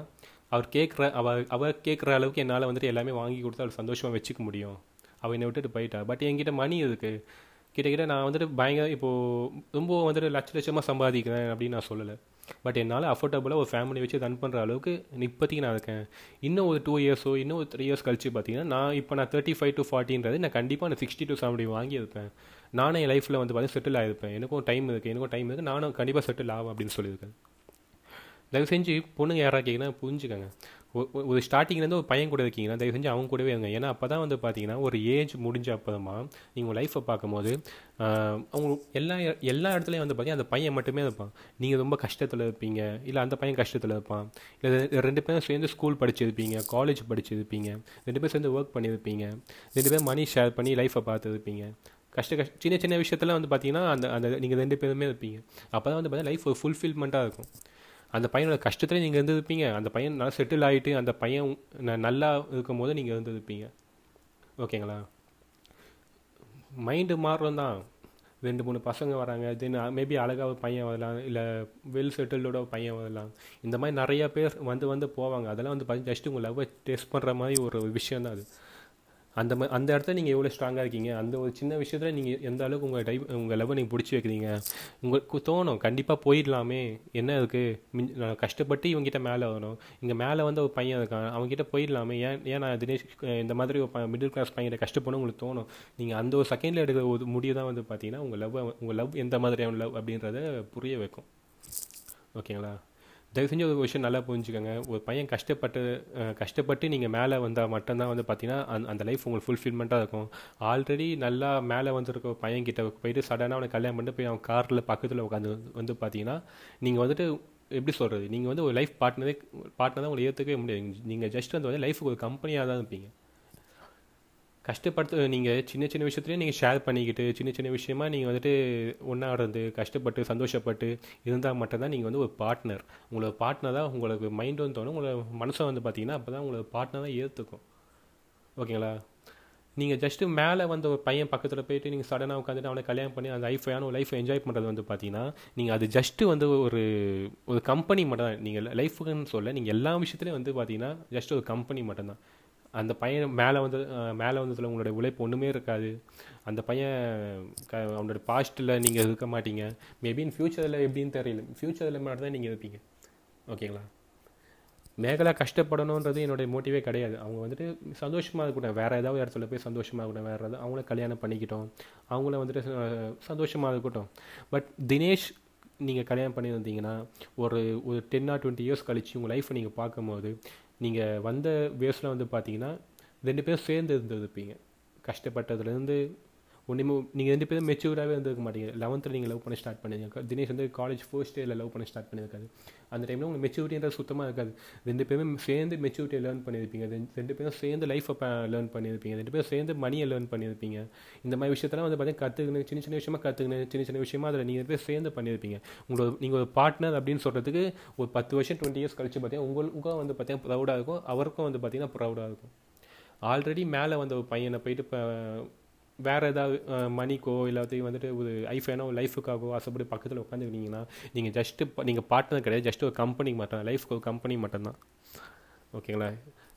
அவர் கேட்குற அவ அவர் கேட்குற அளவுக்கு என்னால் வந்துட்டு எல்லாமே வாங்கி கொடுத்து அவள் சந்தோஷமாக வச்சுக்க முடியும். அவள் என்னை விட்டுட்டு போயிட்டா. பட் என்கிட்ட மணி இருக்குது கிட்டக்கிட்ட நான் வந்துட்டு பயங்கர இப்போது ரொம்ப வந்துட்டு லட்ச லட்சமாக சம்பாதிக்கிறேன் அப்படின்னு நான் சொல்லலை. பட் என்னால் அஃபோர்டபுளாக ஒரு ஃபேமிலி வச்சு ரன் பண்ணுற அளவுக்கு இப்போதைக்கு நான் இருக்கேன். இன்னும் ஒரு டூ இயர்ஸோ இன்னும் ஒரு த்ரீ இயர்ஸ் கழிச்சு பார்த்தீங்கன்னா நான் இப்போ நான் தேர்ட்டி ஃபைவ் டு ஃபார்ட்டின்றது நான் கண்டிப்பாக நான் சிக்ஸ்டி டு செவன்டி வாங்கியிருப்பேன் நானும் என் லைஃப்பில் வந்து பார்த்தீங்கன்னா செட்டில் ஆகிருப்பேன் எனக்கும் டைம் இருக்குது எனக்கும் டைம் இருக்குது நானும் கண்டிப்பாக செட்டில் ஆகும் அப்படின்னு சொல்லியிருக்கேன். தயவு செஞ்சு பொண்ணுங்க யாராக கேட்குன்னா புரிஞ்சுக்கோங்க. ஒரு ஸ்டார்டிங்லேருந்து ஒரு பையன் கூட இருக்கீங்கன்னா தயவு செஞ்சு அவங்க கூடவே இருங்க. ஏன்னா அப்போ தான் வந்து பார்த்தீங்கன்னா ஒரு ஏஜ் முடிஞ்ச அப்புறமா நீங்கள் உங்கள் லைஃப்பை பார்க்கும்போது அவங்க எல்லா எல்லா இடத்துலையும் வந்து பார்த்தீங்கன்னா அந்த பையன் மட்டுமே இருப்பான். நீங்கள் ரொம்ப கஷ்டத்தில் இருப்பீங்க. இல்லை அந்த பையன் கஷ்டத்தில் இருப்பான். இல்லை ரெண்டு பேரும் சேர்ந்து ஸ்கூல் படிச்சிருப்பீங்க காலேஜ் படிச்சிருப்பீங்க. ரெண்டு பேரும் சேர்ந்து ஒர்க் பண்ணியிருப்பீங்க ரெண்டு பேரும் மணி ஷேர் பண்ணி லைஃப்பை பார்த்துருப்பீங்க. கஷ்ட கஷ்ட சின்ன சின்ன விஷயத்தில் வந்து பார்த்தீங்கன்னா அந்த அந்த நீங்கள் ரெண்டு பேருமே இருப்பீங்க. அப்போ தான் வந்து பார்த்தீங்கன்னா லைஃப் ஒரு ஃபுல்ஃபில்மெண்ட்டாக இருக்கும். அந்த பையனோட கஷ்டத்தில் நீங்கள் இருந்திருப்பீங்க அந்த பையன் நல்லா செட்டில் ஆகிட்டு அந்த பையன் நல்லா இருக்கும் போது நீங்கள் இருந்திருப்பீங்க ஓகேங்களா? மைண்டு மாறும் தான். ரெண்டு மூணு பசங்க வராங்க. தென் மேபி அழகாக பையன் வரலாம். இல்லை வெல் செட்டில்டோட பையன் வரலாம். இந்த மாதிரி நிறையா பேர் வந்து வந்து போவாங்க. அதெல்லாம் வந்து பார்த்து ஜஸ்ட் உங்கள் லவ்வை டெஸ்ட் பண்ணுற மாதிரி ஒரு விஷயம் தான் அது. அந்த மா அந்த இடத்துல நீங்கள் எவ்வளோ ஸ்ட்ராங்காக இருக்கீங்க? அந்த ஒரு சின்ன விஷயத்தில் நீங்கள் எந்த அளவுக்கு உங்கள் டைப் உங்கள் லெவல் நீங்கள் பிடிச்சி வைக்கிறீங்க? உங்களுக்கு தோணும். கண்டிப்பாக போயிடலாமே. என்ன இருக்குது நான் கஷ்டப்பட்டு இவங்ககிட்ட மேலே வரணும். இங்கே மேலே வந்து ஒரு பையன் இருக்கான். அவங்ககிட்ட போயிடலாமே. ஏன் ஏன் நான் தினேஷ் இந்த மாதிரி ஒரு மிடில் கிளாஸ் பையனை கஷ்டப்படணும் உங்களுக்கு தோணும். நீங்கள் அந்த ஒரு செகண்டில் எடுக்கிற ஒரு முடிவு தான் வந்து பார்த்தீங்கன்னா உங்கள் லவ் உங்கள் லவ் எந்த மாதிரியான லவ் அப்படின்றத புரிய வைக்கும். ஓகேங்களா? தயவு செஞ்சு ஒரு விஷயம் நல்லா புரிஞ்சுக்கோங்க. ஒரு பையன் கஷ்டப்பட்டு கஷ்டப்பட்டு நீங்கள் மேலே வந்தால் மட்டும்தான் வந்து பார்த்தீங்கன்னா அந்த அந்த லைஃப் உங்களுக்கு ஃபுல்ஃபில்மெண்ட்டாக இருக்கும். ஆல்ரெடி நல்லா மேலே வந்திருக்க பையன் கிட்ட போயிட்டு சடனாக அவனை கல்யாணம் பண்ணிட்டு போய் அவன் காரில் பக்கத்தில் உட்காந்து வந்து பார்த்தீங்கன்னா நீங்கள் வந்துட்டு எப்படி சொல்கிறது நீங்கள் வந்து ஒரு லைஃப் பார்ட்னரே பார்ட்னர் தான் உங்களை ஏற்றுக்கவே முடியாது. நீங்கள் ஜஸ்ட் வந்து வந்து லைஃபுக்கு ஒரு கம்பெனியாக தான் இருப்பீங்க. கஷ்டப்படுத்து நீங்கள் சின்ன சின்ன விஷயத்துலேயே நீங்கள் ஷேர் பண்ணிக்கிட்டு சின்ன சின்ன விஷயமா நீங்கள் வந்துட்டு ஒன்றா இருந்து கஷ்டப்பட்டு சந்தோஷப்பட்டு இருந்தால் மட்டும்தான் நீங்கள் வந்து ஒரு பார்ட்னர் உங்களோட பார்ட்னர் தான் உங்களுக்கு மைண்ட் வந்து தோணும். உங்களோட மனசை வந்து பார்த்தீங்கன்னா அப்போ தான் உங்களோட பார்ட்னர் தான் ஏற்றுக்கும் ஓகேங்களா? நீங்கள் ஜஸ்ட்டு மேலே வந்து ஒரு பையன் பக்கத்தில் போயிட்டு நீங்கள் சடனாக உட்காந்துட்டு அவனை கல்யாணம் பண்ணி அந்த லைஃபையான ஒரு லைஃப் என்ஜாய் பண்ணுறது வந்து பார்த்தீங்கன்னா நீங்கள் அது ஜஸ்ட்டு வந்து ஒரு ஒரு கம்பெனி மட்டும்தான். நீங்கள் லைஃபுக்குன்னு சொல்ல நீங்கள் எல்லா விஷயத்துலையும் வந்து பார்த்தீங்கன்னா ஜஸ்ட் ஒரு கம்பெனி மட்டும்தான். அந்த பையன் மேலே வந்து மேலே வந்ததில் உங்களுடைய உழைப்பு ஒன்றுமே இருக்காது. அந்த பையன் க அவனோட பாஸ்ட்டில் நீங்கள் இருக்க மாட்டீங்க. மேபி இன் ஃப்யூச்சரில் எப்படின்னு தெரியல. ஃப்யூச்சரில் மட்டும் தான் நீங்கள் இருப்பீங்க. ஓகேங்களா? மேகலா கஷ்டப்படணுன்றது என்னுடைய மோட்டிவே கிடையாது. அவங்க வந்துட்டு சந்தோஷமாக இருக்கட்டும். வேறு ஏதாவது இடத்துல போய் சந்தோஷமாக இருக்கட்டும். வேறு ஏதாவது அவங்கள கல்யாணம் பண்ணிக்கிட்டோம். அவங்கள வந்துட்டு சந்தோஷமாக இருக்கட்டும். பட் தினேஷ் நீங்கள் கல்யாணம் பண்ணி வந்தீங்கன்னா ஒரு ஒரு டென் ஆர் டுவெண்ட்டி இயர்ஸ் கழித்து உங்கள் லைஃப்பை நீங்கள் பார்க்கும்போது நீங்கள் வந்த வயசில் வந்து பார்த்தீங்கன்னா ரெண்டு பேரும் சேர்ந்து இருந்திருப்பீங்க. கஷ்டப்பட்டதுலேருந்து ஒன்றுமே நீங்கள் ரெண்டு பேரும் மெச்சூராகவே இருந்திருக்க மாட்டீங்க. லெவன்த்தில் நீங்கள் லவ் பண்ண ஸ்டார்ட் பண்ணிருங்க தினேஷ் வந்து காலேஜ் ஃபர்ஸ்ட் இயரில் லவ் பண்ண ஸ்டார்ட் பண்ணியிருக்காரு. அந்த டைமில் உங்களுக்கு மெச்சூரிட்டின்றது சுத்தமாக இருக்காது. ரெண்டு பேரும் சேர்ந்து மெச்சூரிட்டியை லேர்ன் பண்ணியிருப்பீங்க. ரெண்டு- ரெண்டு பேரும் சேர்ந்து லைஃப்பை லேர்ன் பண்ணியிருப்பீங்க. ரெண்டு பேரும் சேர்ந்து மணியை லேர்ன் பண்ணியிருப்பீங்க. இந்த மாதிரி விஷயத்தெல்லாம் வந்து பார்த்தீங்கன்னா கற்றுக்கணும் சின்ன சின்ன விஷயமா கற்றுக்கணும் சின்ன சின்ன விஷயமா அதில் நீங்கள் பேர் சேர்ந்து பண்ணியிருப்பீங்க. உங்களோட நீங்கள் ஒரு பார்ட்னர் அப்படின்னு சொல்கிறதுக்கு ஒரு பத்து வருஷம் டுவெண்ட்டி இயர்ஸ் கழிச்சு பார்த்தீங்கன்னா உங்களுக்கும் வந்து பார்த்தீங்கன்னா ப்ரௌடாக இருக்கும். அவருக்கும் வந்து பார்த்தீங்கன்னா ப்ரௌடாக இருக்கும். ஆல்ரெடி மேலே வந்த ஒரு பையனை போயிட்டு இப்போ வேறு ஏதாவது மணிக்கோ இல்லாத்தையும் வந்துட்டு ஒரு ஐஃபேனோ லைஃபுக்காகவோ ஆசைப்படி பக்கத்தில் உட்காந்துருந்தீங்கன்னா நீங்கள் ஜஸ்ட்டு நீங்கள் பார்ட்னர் கிடையாது. ஜஸ்ட் ஒரு கம்பெனிக்கு மட்டும் லைஃப்க்கு ஒரு கம்பெனி மட்டும்தான். ஓகேங்களா?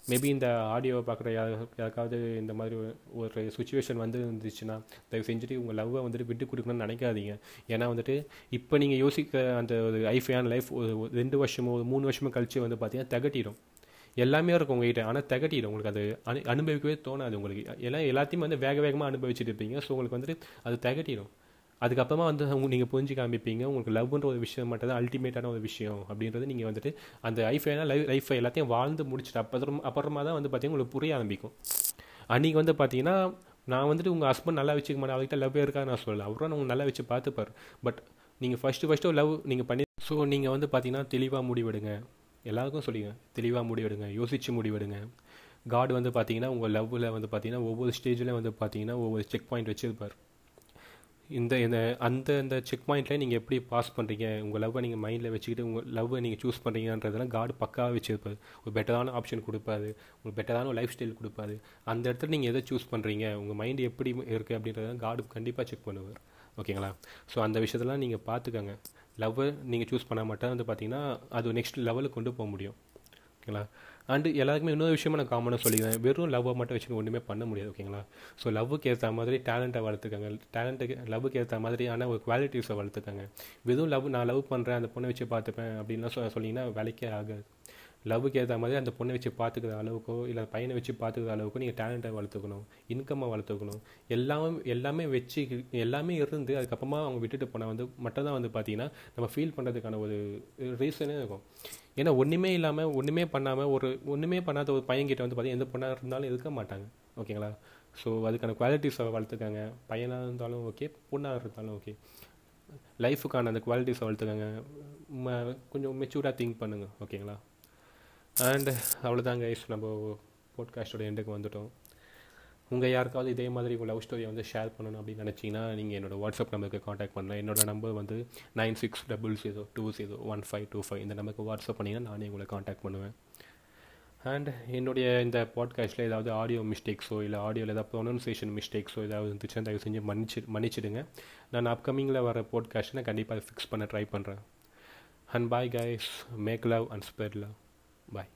மேபி இந்த ஆடியோவை பார்க்குற யாருக்காவது இந்த மாதிரி ஒரு- ஒரு சுச்சுவேஷன் வந்து இருந்துச்சுன்னா தயவு செஞ்சுட்டு உங்கள் லவ்வை வந்துட்டு விட்டு கொடுக்கணும்னு நினைக்காதீங்க. ஏன்னா வந்துட்டு இப்போ நீங்கள் யோசிக்க அந்த ஒரு ஐஃபையான லைஃப் ஒரு ஒரு ரெண்டு வருஷமோ ஒரு மூணு வருஷமோ கழிச்சு வந்து பார்த்தீங்கன்னா தகட்டிடும். எல்லாமே இருக்கும் உங்ககிட்ட. ஆனால் திகட்டிடும். உங்களுக்கு அது அனு அனுபவிக்கவே தோணாது உங்களுக்கு. எல்லாம் எல்லாத்தையும் வந்து வேக வேகமாக அனுபவிச்சுட்டு இருப்பீங்க. ஸோ உங்களுக்கு வந்துட்டு அது திகட்டிடும். அதுக்கப்புறமா வந்து உங்க நீங்கள் புரிஞ்சு காமிப்பீங்க. உங்களுக்கு லவ்ன்ற ஒரு விஷயம் மட்டும் தான் அல்டிமேட்டான ஒரு விஷயம் அப்படின்றது நீங்கள் வந்துட்டு அந்த லைஃபைனா லைஃப் லைஃபை எல்லாத்தையும் வாழ்ந்து முடிச்சுட்டு அப்புறம் அப்புறமா தான் வந்து பார்த்தீங்கன்னா உங்களுக்கு புரிய ஆரம்பிக்கும். அன்றைக்கி வந்து பார்த்தீங்கன்னா நான் வந்துட்டு உங்கள் ஹஸ்பண்ட் நல்லா வச்சுக்க மாட்டேன். அவர்கிட்ட லவ் இருக்கா நான் சொல்லல. அவரும் உங்க நல்லா வச்சு பார்த்துப்பார். பட் நீங்கள் ஃபஸ்ட்டு ஃபஸ்ட்டு லவ் நீங்கள் பண்ணி ஸோ நீங்கள் வந்து பார்த்தீங்கன்னா தெளிவாக முடிவெடுங்க. எல்லாருக்கும் சொல்லிங்க தெளிவாக முடிவெடுங்க. யோசித்து முடிவெடுங்க. காட் வந்து பார்த்தீங்கன்னா உங்கள் லவ்வில் வந்து பார்த்தீங்கன்னா ஒவ்வொரு ஸ்டேஜில் வந்து பார்த்தீங்கன்னா ஒவ்வொரு செக் பாயிண்ட் வச்சுருப்பார். இந்த இந்த அந்த அந்த செக் பாயிண்ட்டில் நீங்கள் எப்படி பாஸ் பண்ணுறீங்க உங்கள் லவ்வை நீங்கள் மைண்டில் வச்சுக்கிட்டு உங்கள் லவ்வை நீங்கள் சூஸ் பண்ணுறீங்கன்றதெல்லாம் காடு பக்காவாக வச்சுருப்பார். ஒரு பெட்டரான ஆப்ஷன் கொடுப்பாரு. உங்களுக்கு பெட்டரான ஒரு லைஃப் ஸ்டைல் கொடுப்பாரு. அந்த இடத்துல நீங்கள் எதை சூஸ் பண்ணுறீங்க உங்கள் மைண்டு எப்படி இருக்குது அப்படின்றதெல்லாம் காடு கண்டிப்பாக செக் பண்ணுவார். ஓகேங்களா ஸோ அந்த விஷயத்தெல்லாம் நீங்கள் பார்த்துக்கோங்க. லவ்வை நீங்கள் சூஸ் பண்ண மாட்டேன் வந்து பார்த்தீங்கன்னா அது நெக்ஸ்ட் லெவலுக்கு கொண்டு போக முடியும். ஓகேங்களா அண்டு எல்லாருக்குமே இன்னொரு விஷயமா நான் காமனாக சொல்லிக்கிறேன். வெறும் லவ்வை மட்டும் வச்சுட்டு ஒன்றுமே பண்ண முடியாது ஓகேங்களா ஸோ லவ்வுக்கு ஏற்ற மாதிரி டேலண்ட்டை வளர்த்துக்கங்க. டேலண்ட்டுக்கு லவ்வுக்கு ஏற்ற மாதிரியான ஒரு குவாலிட்டிஸை வளர்த்துக்கங்க. வெறும் லவ் நான் லவ் பண்ணுறேன் அந்த பொண்ணை வச்சு பார்த்துப்பேன் அப்படின்லாம் சொ சொன்னீங்கன்னா வேலைக்கே ஆகாது. லவ்வுக்கு ஏற்ற மாதிரி அந்த பொண்ணை வச்சு பார்த்துக்கிற அளவுக்கோ இல்லை பையனை வச்சு பார்த்துக்கிற அளவுக்கோ நீங்கள் டேலண்ட்டை வளர்த்துக்கணும் இன்கம்மை வளர்த்துக்கணும். எல்லாமே எல்லாமே வச்சு எல்லாமே இருந்து அதுக்கப்புறமா அவங்க விட்டுட்டு போனால் வந்து மட்டும் தான் வந்து பார்த்தீங்கன்னா நம்ம ஃபீல் பண்ணுறதுக்கான ஒரு ரீசனே இருக்கும். ஏன்னா ஒன்றுமே இல்லாமல் ஒன்றுமே பண்ணாமல் ஒரு ஒன்றுமே பண்ணாத ஒரு பையன்கிட்ட வந்து பார்த்தீங்கன்னா எந்த பொண்ணாக இருந்தாலும் இருக்க மாட்டாங்க. ஓகேங்களா? ஸோ அதுக்கான குவாலிட்டிஸை வளர்த்துக்காங்க. பையனாக இருந்தாலும் ஓகே பொண்ணாக இருந்தாலும் ஓகே லைஃபுக்கான அந்த குவாலிட்டிஸை வளர்த்துக்காங்க. ம- கொஞ்சம் மெச்சூர்டாக திங்க் பண்ணுங்கள் ஓகேங்களா? அண்ட் அவ்வளோதாங்க கைஸ் நம்ம போட்காஸ்டோட எண்டுக்கு வந்துட்டோம். உங்கள் யாருக்காவது இதே மாதிரி உங்கள் லவ் ஸ்டோரியை வந்து ஷேர் பண்ணணும் அப்படின்னு நினச்சிங்கன்னா நீங்கள் என்னோட வாட்ஸ்அப் நம்பருக்கு காண்டாக்ட் பண்ணலாம். என்னோட நம்பர் வந்து nine six double zero two zero one five two five இந்த நம்பருக்கு வாட்ஸ்அப் பண்ணிங்கன்னா நானே உங்களை காண்டாக்ட் பண்ணுவேன். அண்ட் என்னுடைய இந்த பாட்காஸ்ட்டில் ஏதாவது ஆடியோ மிஸ்டேக்ஸோ இல்லை ஆடியோவில் ஏதாவது ப்ரொனன்சியேஷன் மிஸ்டேக்ஸோ ஏதாவது இருந்துச்சுன்னா தயவு செஞ்சு மன்னிச்சு மன்னிச்சிடுங்க. நான் அப்கமிங்கில் வர பாட்காஸ்ட்டை நான் கண்டிப்பாக ஃபிக்ஸ் பண்ண ட்ரை பண்ணுறேன் and bye guys make love and spread love bye